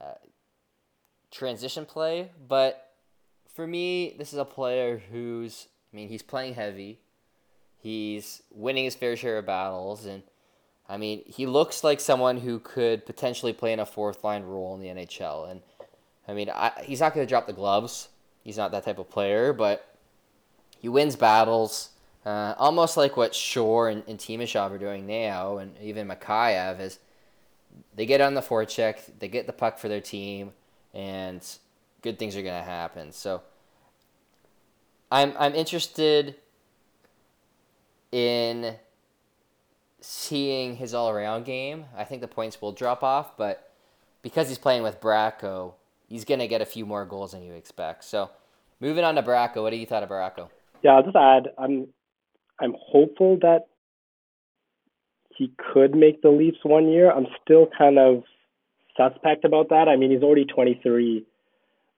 uh, transition play. But for me, this is a player who's, I mean, he's playing heavy. He's winning his fair share of battles. And, I mean, he looks like someone who could potentially play in a fourth line role in the NHL. And, I mean, I, he's not going to drop the gloves. He's not that type of player, but he wins battles. Uh, almost like what Shore and, and Timashov are doing now, and even Mikheyev is they get on the forecheck, they get the puck for their team, and good things are going to happen. So I'm I'm interested in seeing his all around game. I think the points will drop off, but because he's playing with Bracco, he's going to get a few more goals than you expect. So moving on to Bracco, what do you thought of Bracco? Yeah, I'll just add I'm I'm hopeful that he could make the Leafs one year. I'm still kind of suspect about that. I mean, he's already 23.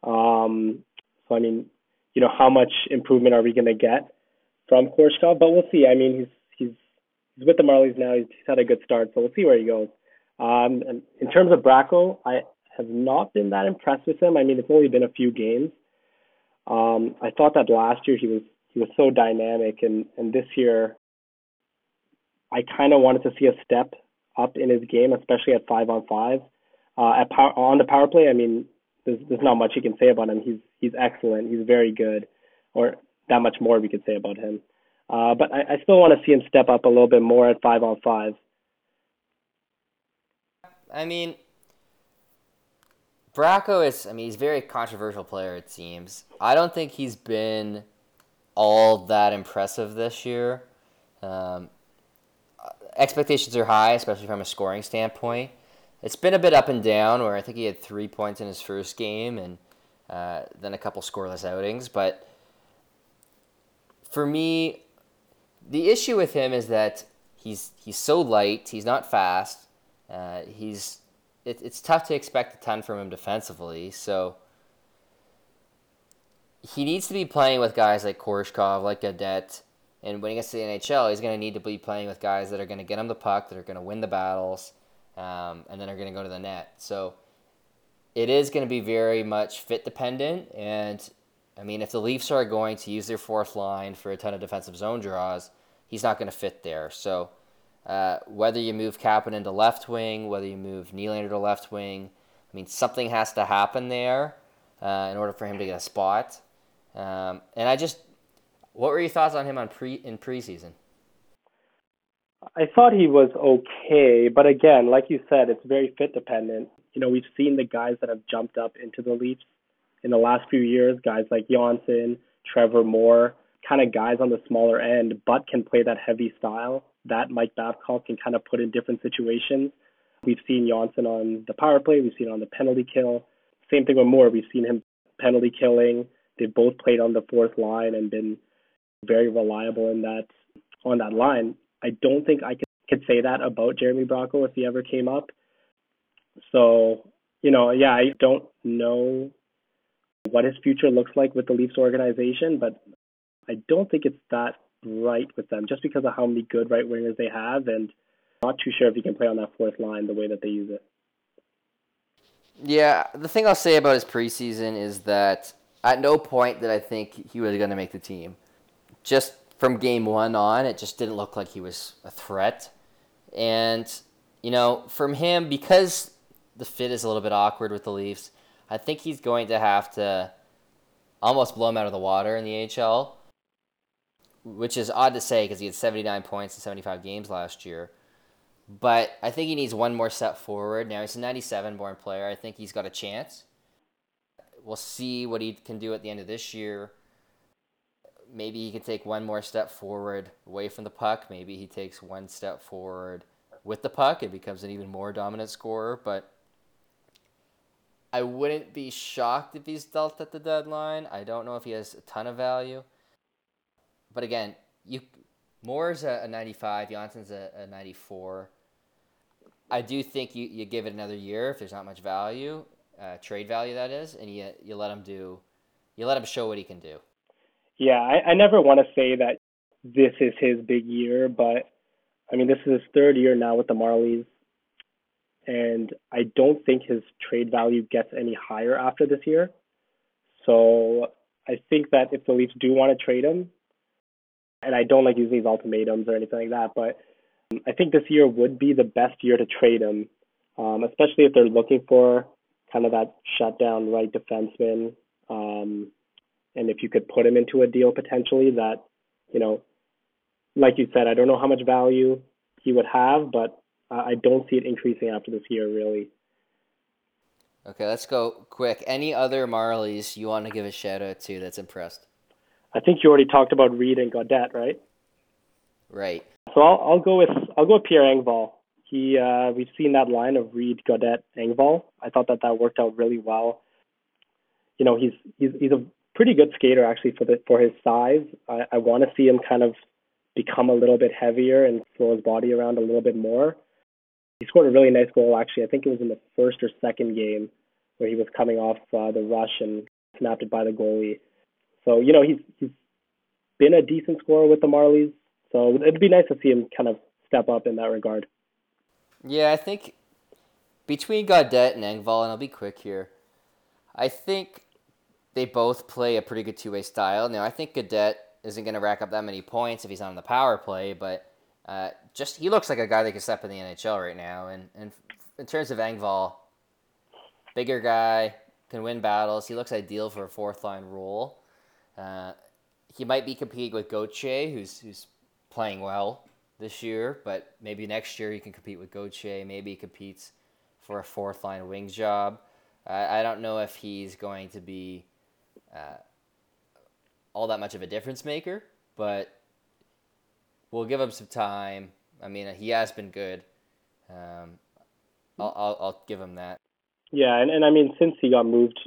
Um, so I mean, you know, how much improvement are we going to get from Korshkov? But we'll see. I mean, he's he's he's with the Marlies now. He's, he's had a good start, so we'll see where he goes. Um, in terms of Bracco, I have not been that impressed with him. I mean, it's only been a few games. Um, I thought that last year he was he was so dynamic, and and this year, I kind of wanted to see a step up in his game, especially at five on five. Uh, at power, on the power play, I mean, there's there's not much you can say about him. He's he's excellent. He's very good, or that much more we could say about him. Uh, but I, I still want to see him step up a little bit more at five on five. I mean, Bracco is, I mean, he's a very controversial player, it seems. I don't think he's been all that impressive this year. Um, expectations are high, especially from a scoring standpoint. It's been a bit up and down, where I think he had three points in his first game and uh, then a couple scoreless outings. But for me, the issue with him is that he's he's so light. He's not fast. Uh, he's it, it's tough to expect a ton from him defensively. So he needs to be playing with guys like Korshkov, like Gaudet. And when he gets to the NHL, he's going to need to be playing with guys that are going to get him the puck, that are going to win the battles, um, and then are going to go to the net. So it is going to be very much fit dependent. And I mean, if the Leafs are going to use their fourth line for a ton of defensive zone draws, he's not going to fit there. So uh, whether you move Kapanen to left wing, whether you move Nylander to left wing, I mean, something has to happen there uh, in order for him to get a spot. Um, and I just, what were your thoughts on him on pre in preseason? I thought he was okay, but again, like you said, it's very fit dependent. You know, we've seen the guys that have jumped up into the Leafs in the last few years, guys like Johnsson, Trevor Moore, kind of guys on the smaller end, but can play that heavy style that Mike Babcock can kind of put in different situations. We've seen Johnsson on the power play, we've seen on the penalty kill. Same thing with Moore. We've seen him penalty killing. They've both played on the fourth line and been very reliable in that on that line. I don't think I could, could say that about Jeremy Bracco if he ever came up. So, you know, yeah, I don't know what his future looks like with the Leafs organization, but I don't think it's that bright with them just because of how many good right wingers they have, and not too sure if he can play on that fourth line the way that they use it. Yeah, the thing I'll say about his preseason is that at no point did I think he was going to make the team. Just from game one on, it just didn't look like he was a threat. And, you know, from him, because the fit is a little bit awkward with the Leafs, I think he's going to have to almost blow him out of the water in the AHL, which is odd to say because he had 79 points in 75 games last year. But I think he needs one more step forward. Now, he's a 97 born player. I think he's got a chance. We'll see what he can do at the end of this year. Maybe he can take one more step forward away from the puck. Maybe he takes one step forward with the puck and becomes an even more dominant scorer. But I wouldn't be shocked if he's dealt at the deadline. I don't know if he has a ton of value. But again, you Moore's a, a 95, Johnsson's a, a 94. I do think you, you give it another year if there's not much value, uh, trade value that is, and you you let him do, you let him show what he can do. Yeah, I, I never want to say that this is his big year, but I mean this is his third year now with the Marlies, and I don't think his trade value gets any higher after this year. So I think that if the Leafs do want to trade him, and I don't like using these ultimatums or anything like that, but I think this year would be the best year to trade him, um, especially if they're looking for kind of that shutdown right defenseman. Um, and if you could put him into a deal potentially that, you know, like you said, I don't know how much value he would have, but I don't see it increasing after this year, really. Okay, let's go quick. Any other Marlies you want to give a shout out to that's impressed? I think you already talked about Read and Gaudet, right? Right. So I'll I'll go with I'll go with Pierre Engvall. He uh, we've seen that line of Read, Gaudet, Engvall. I thought that that worked out really well. You know, he's he's he's a pretty good skater actually for the for his size. I, I want to see him kind of become a little bit heavier and throw his body around a little bit more. He scored a really nice goal actually. I think it was in the first or second game where he was coming off uh, the rush and snapped it by the goalie. So you know he's he's been a decent scorer with the Marlies. So it'd be nice to see him kind of step up in that regard. Yeah, I think between Gaudet and Engvall, and I'll be quick here, I think they both play a pretty good two way style. Now, I think Gaudet isn't going to rack up that many points if he's on the power play, but uh, just he looks like a guy that can step in the NHL right now. And, and in terms of Engvall, bigger guy, can win battles. He looks ideal for a fourth line role. Uh, he might be competing with Gauthier, who's who's playing well this year, but maybe next year he can compete with Gauthier. Maybe he competes for a fourth line wing job. Uh, I don't know if he's going to be uh, all that much of a difference maker, but we'll give him some time. I mean, he has been good. Um, I'll, I'll, I'll give him that. Yeah, and, and I mean, since he got moved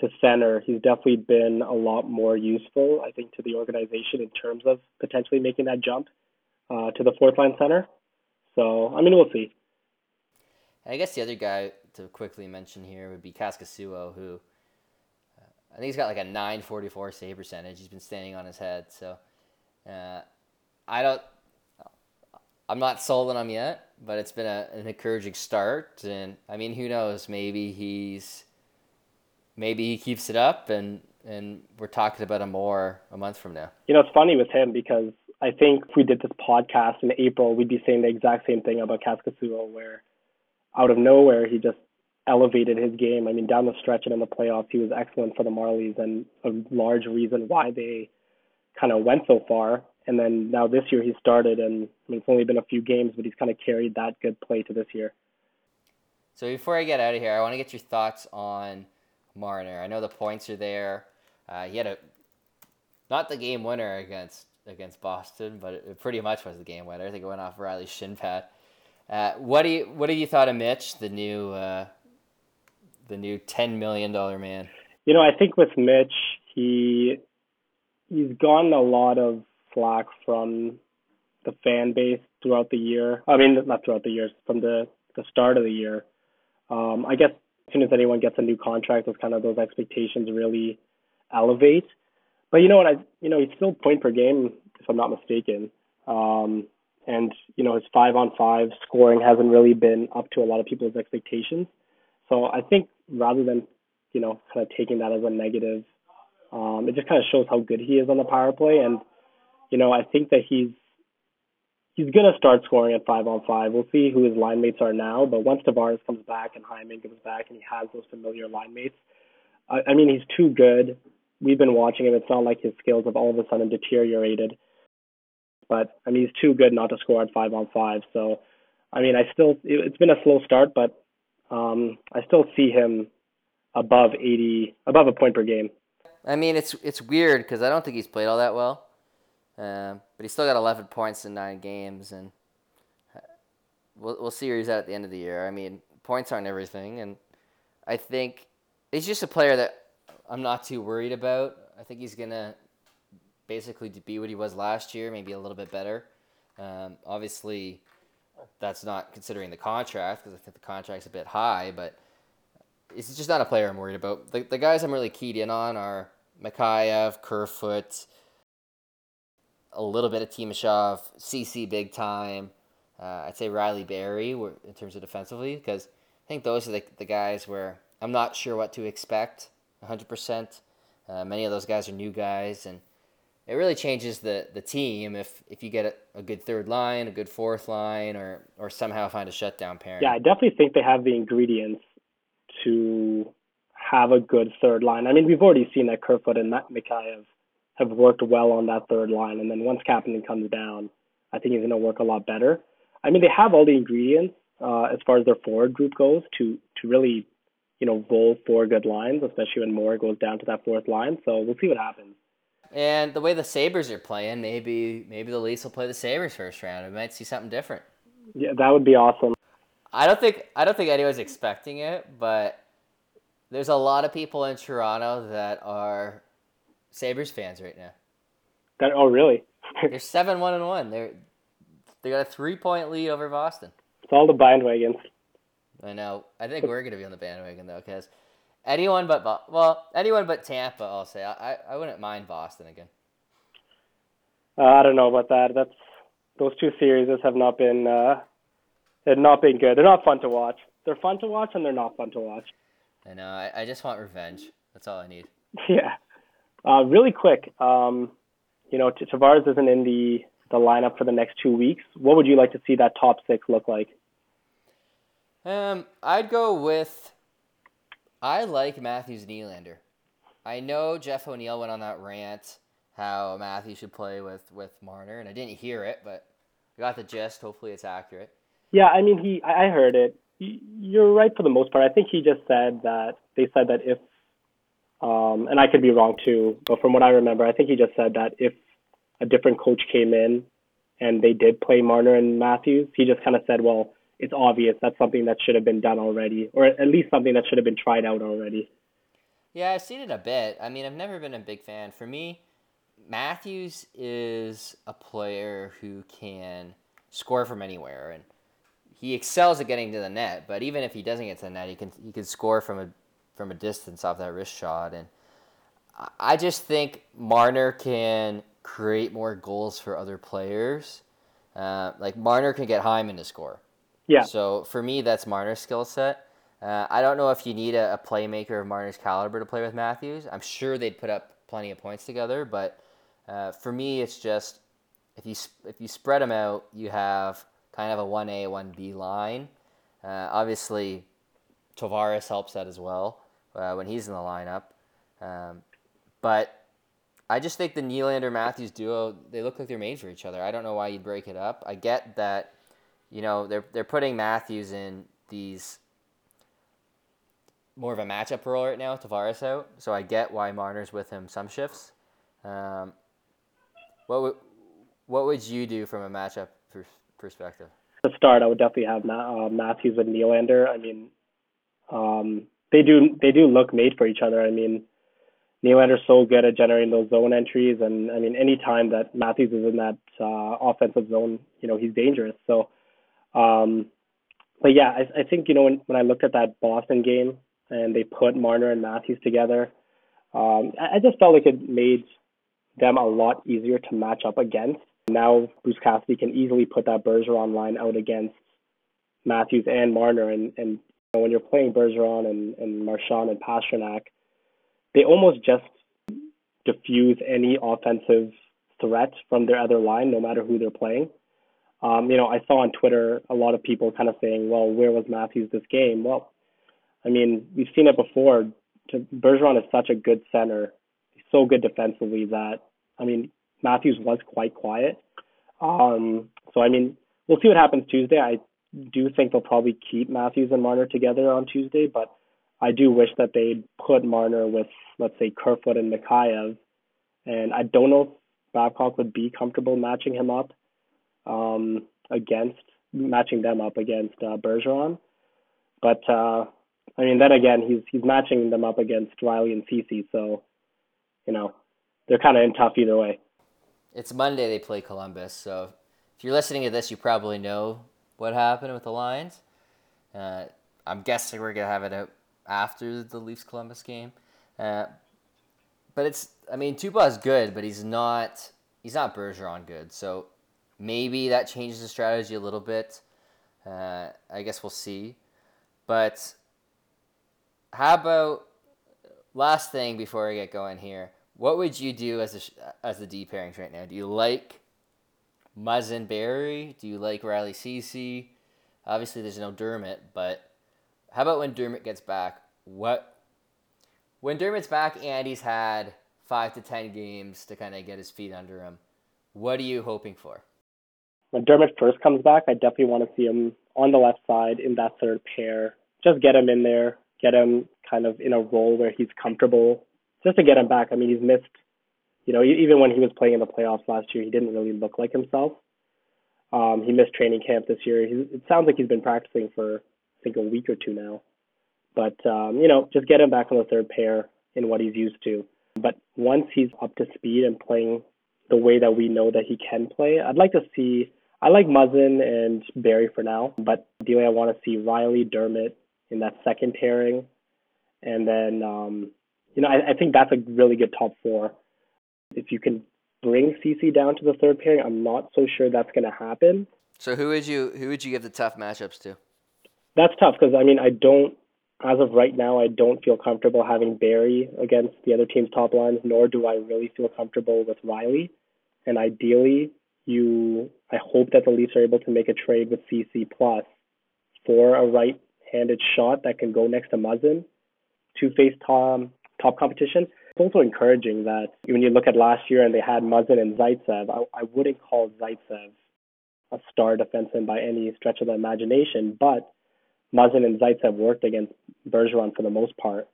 to center, he's definitely been a lot more useful, I think, to the organization in terms of potentially making that jump uh, to the fourth line center. So, I mean, we'll see. I guess the other guy to quickly mention here would be Kaskisuo, who uh, I think he's got like a 944 save percentage. He's been standing on his head. So uh, I don't, I'm not sold on him yet, but it's been a, an encouraging start. And I mean, who knows? Maybe he's, maybe he keeps it up and, and we're talking about him more a month from now. You know, it's funny with him because I think if we did this podcast in April, we'd be saying the exact same thing about Kaskisuo, where out of nowhere he just elevated his game. I mean, down the stretch and in the playoffs, he was excellent for the Marlies and a large reason why they kind of went so far. And then now this year he started, and I mean, it's only been a few games, but he's kind of carried that good play to this year. So before I get out of here, I want to get your thoughts on Marner. I know the points are there. Uh, he had a not the game winner against against Boston, but it, pretty much was the game winner. I think it went off Rielly's shin pad. Uh, what do you what do you thought of Mitch, the new uh, the new ten million dollar man? You know, I think with Mitch, he he's gotten a lot of slack from the fan base throughout the year. I mean, not throughout the years, from the the start of the year. Um, I guess as soon as anyone gets a new contract, those kind of those expectations really elevate. But you know what? I you know he's still point per game if I'm not mistaken. Um, and you know his five on five scoring hasn't really been up to a lot of people's expectations. So I think rather than you know kind of taking that as a negative, um, it just kind of shows how good he is on the power play. And you know I think that he's he's gonna start scoring at five on five. We'll see who his line mates are now, but once Tavares comes back and Hyman comes back and he has those familiar line mates, I, I mean he's too good we've been watching him. It's not like his skills have all of a sudden deteriorated. But I mean, he's too good not to score at five on five. So, I mean, I still it's been a slow start, but um, I still see him above eighty, above a point per game. I mean, it's it's weird because I don't think he's played all that well, um, but he's still got eleven points in nine games, and uh, we'll we'll see where he's at at the end of the year. I mean, points aren't everything, and I think he's just a player that I'm not too worried about. I think he's gonna basically be what he was last year, maybe a little bit better. Um, obviously, that's not considering the contract because I think the contract's a bit high, but it's just not a player I'm worried about. The, the guys I'm really keyed in on are Mikheyev, Kerfoot, a little bit of Timashov, Ceci big time. Uh, I'd say Rielly Barrie in terms of defensively because I think those are the, the guys where I'm not sure what to expect 100%. Uh, many of those guys are new guys, and it really changes the, the team if, if you get a, a good third line, a good fourth line, or, or somehow find a shutdown pairing. Yeah, I definitely think they have the ingredients to have a good third line. I mean, we've already seen that Kerfoot and Mikheyev have worked well on that third line, and then once Kapanen comes down, I think he's going to work a lot better. I mean, they have all the ingredients uh, as far as their forward group goes to to really you know, roll four good lines, especially when Moore goes down to that fourth line. So we'll see what happens. And the way the Sabres are playing, maybe maybe the Leafs will play the Sabres first round. We might see something different. Yeah, that would be awesome. I don't think I don't think anyone's expecting it, but there's a lot of people in Toronto that are Sabres fans right now. That oh really? They're seven one and one. They're they got a three point lead over Boston. It's all the bandwagons. I know. I think we're gonna be on the bandwagon though, because anyone but Bo- well, anyone but Tampa, I'll say. I I wouldn't mind Boston again. Uh, I don't know about that. That's those two series have not been uh, have not been good. They're not fun to watch. They're fun to watch and they're not fun to watch. I know. I, I just want revenge. That's all I need. Yeah. Uh, really quick. Um, you know, Tavares isn't in the the lineup for the next two weeks. What would you like to see that top six look like? Um, I'd go with. I like Matthews Nylander. I know Jeff O'Neill went on that rant how Matthews should play with with Marner, and I didn't hear it, but I got the gist. Hopefully, it's accurate. Yeah, I mean, he. I heard it. You're right for the most part. I think he just said that they said that if, um, and I could be wrong too, but from what I remember, I think he just said that if a different coach came in and they did play Marner and Matthews, he just kind of said, well, it's obvious that's something that should have been done already, or at least something that should have been tried out already. Yeah, I've seen it a bit. I mean, I've never been a big fan. For me, Matthews is a player who can score from anywhere, and he excels at getting to the net, but even if he doesn't get to the net, he can he can score from a from a distance off that wrist shot. And I just think Marner can create more goals for other players. Uh, like Marner can get Hyman to score. Yeah. So for me, that's Marner's skill set. Uh, I don't know if you need a, a, playmaker of Marner's caliber to play with Matthews. I'm sure they'd put up plenty of points together, but uh, for me, it's just if you if you spread them out, you have kind of a one A one B line. Uh, obviously, Tavares helps that as well uh, when he's in the lineup. Um, but I just think the Nylander Matthews duo they look like they're made for each other. I don't know why you'd break it up. I get that, you know, they're they're putting Matthews in these more of a matchup role right now. Tavares out, so I get why Marner's with him some shifts. Um, what would what would you do from a matchup perspective? To start, I would definitely have uh, Matthews and Nylander. I mean, um, they do they do look made for each other. I mean, Nylander's so good at generating those zone entries, and I mean, any time that Matthews is in that uh, offensive zone, you know, he's dangerous. So, um, but yeah, I, I think you know when when I looked at that Boston game and they put Marner and Matthews together, um, I, I just felt like it made them a lot easier to match up against. Now Bruce Cassidy can easily put that Bergeron line out against Matthews and Marner, and and when you're playing Bergeron and and Marchand and Pastrnak, they almost just diffuse any offensive threat from their other line, no matter who they're playing. Um, you know, I saw on Twitter a lot of people kind of saying, "Well, where was Matthews this game?" Well, I mean, we've seen it before. Bergeron is such a good center so good defensively that I mean Matthews was quite quiet. Um, so I mean we'll see what happens Tuesday. I do think they'll probably keep Matthews and Marner together on Tuesday, but I do wish that they'd put Marner with let's say Kerfoot and Mikheyev, and I don't know if Babcock would be comfortable matching him up um, against matching them up against uh, Bergeron, but uh, I mean then again he's he's matching them up against Rielly and Ceci, so you know, they're kind of in tough either way. It's Monday they play Columbus, so if you're listening to this, you probably know what happened with the Lions. Uh, I'm guessing we're gonna have it out after the Leafs Columbus game. Uh, but it's, I mean, is good, but he's not, he's not Bergeron good. So maybe that changes the strategy a little bit. Uh, I guess we'll see. But how about last thing before I get going here? What would you do as a, as the D pairings right now? Do you like Muzzin Barrie? Do you like Rielly Ceci? Obviously, there's no Dermott, but how about when Dermott gets back? What when Dermott's back and he's had five to ten games to kind of get his feet under him? What are you hoping for? When Dermott first comes back, I definitely want to see him on the left side in that third pair. Just get him in there, get him kind of in a role where he's comfortable just to get him back. I mean, he's missed, you know, even when he was playing in the playoffs last year, he didn't really look like himself. Um, he missed training camp this year. He, it sounds like he's been practicing for, I think, a week or two now. But, um, you know, just get him back on the third pair in what he's used to. But once he's up to speed and playing the way that we know that he can play, I'd like to see. I like Muzzin and Barrie for now, but ideally I want to see Rielly, Dermott in that second pairing, and then um, you know, I, I think that's a really good top four. If you can bring Ceci down to the third pairing, I'm not so sure that's going to happen. So who would you who would you give the tough matchups to? That's tough because I mean I don't as of right now I don't feel comfortable having Barrie against the other team's top lines, nor do I really feel comfortable with Rielly. And ideally, you I hope that the Leafs are able to make a trade with CC plus for a right-handed shot that can go next to Muzzin to face Tom top competition. It's also encouraging that when you look at last year and they had Muzzin and Zaitsev, I, I wouldn't call Zaitsev a star defenseman by any stretch of the imagination, but Muzzin and Zaitsev worked against Bergeron for the most part.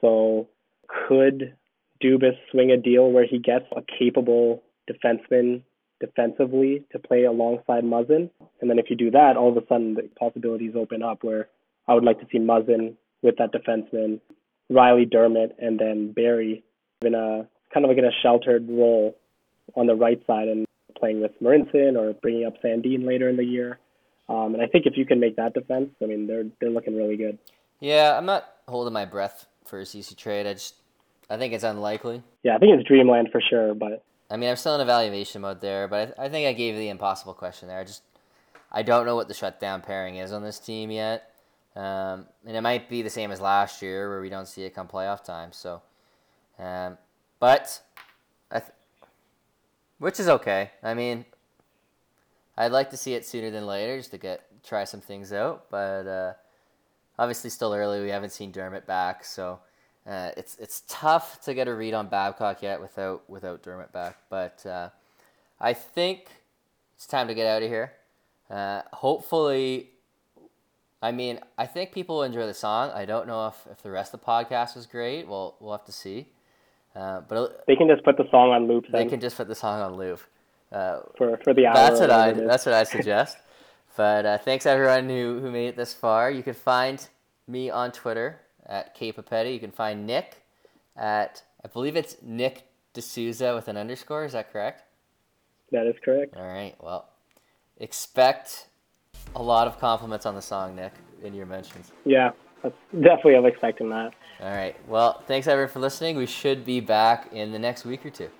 So could Dubas swing a deal where he gets a capable defenseman defensively to play alongside Muzzin? And then if you do that, all of a sudden the possibilities open up where I would like to see Muzzin with that defenseman Rielly Dermott and then Barrie in a kind of like in a sheltered role on the right side and playing with Marincin or bringing up Sandin later in the year. Um, and I think if you can make that defense, I mean, they're they're looking really good. Yeah, I'm not holding my breath for a Ceci trade. I just I think it's unlikely. Yeah, I think it's dreamland for sure, but I mean, I'm still in evaluation mode there, but I, I think I gave the impossible question there. I just I don't know what the shutdown pairing is on this team yet. Um, and it might be the same as last year where we don't see it come playoff time. So, um, but th- which is okay. I mean, I'd like to see it sooner than later just to get try some things out. But uh, obviously, still early. We haven't seen Dermott back, so uh, it's it's tough to get a read on Babcock yet without without Dermott back. But uh, I think it's time to get out of here. Uh, hopefully, I mean, I think people will enjoy the song. I don't know if, if the rest of the podcast was great. Well, we'll have to see. Uh, but they can just put the song on loop. They can just put the song on loop. Uh, for for the hour. That's what I that's what I suggest. but uh, thanks everyone who who made it this far. You can find me on Twitter at K Papetti. You can find Nick at I believe it's Nick D'Souza with an underscore. Is that correct? That is correct. All right. Well, expect a lot of compliments on the song, Nick, in your mentions. Yeah, definitely. I'm expecting that. All right. Well, thanks everyone for listening. We should be back in the next week or two.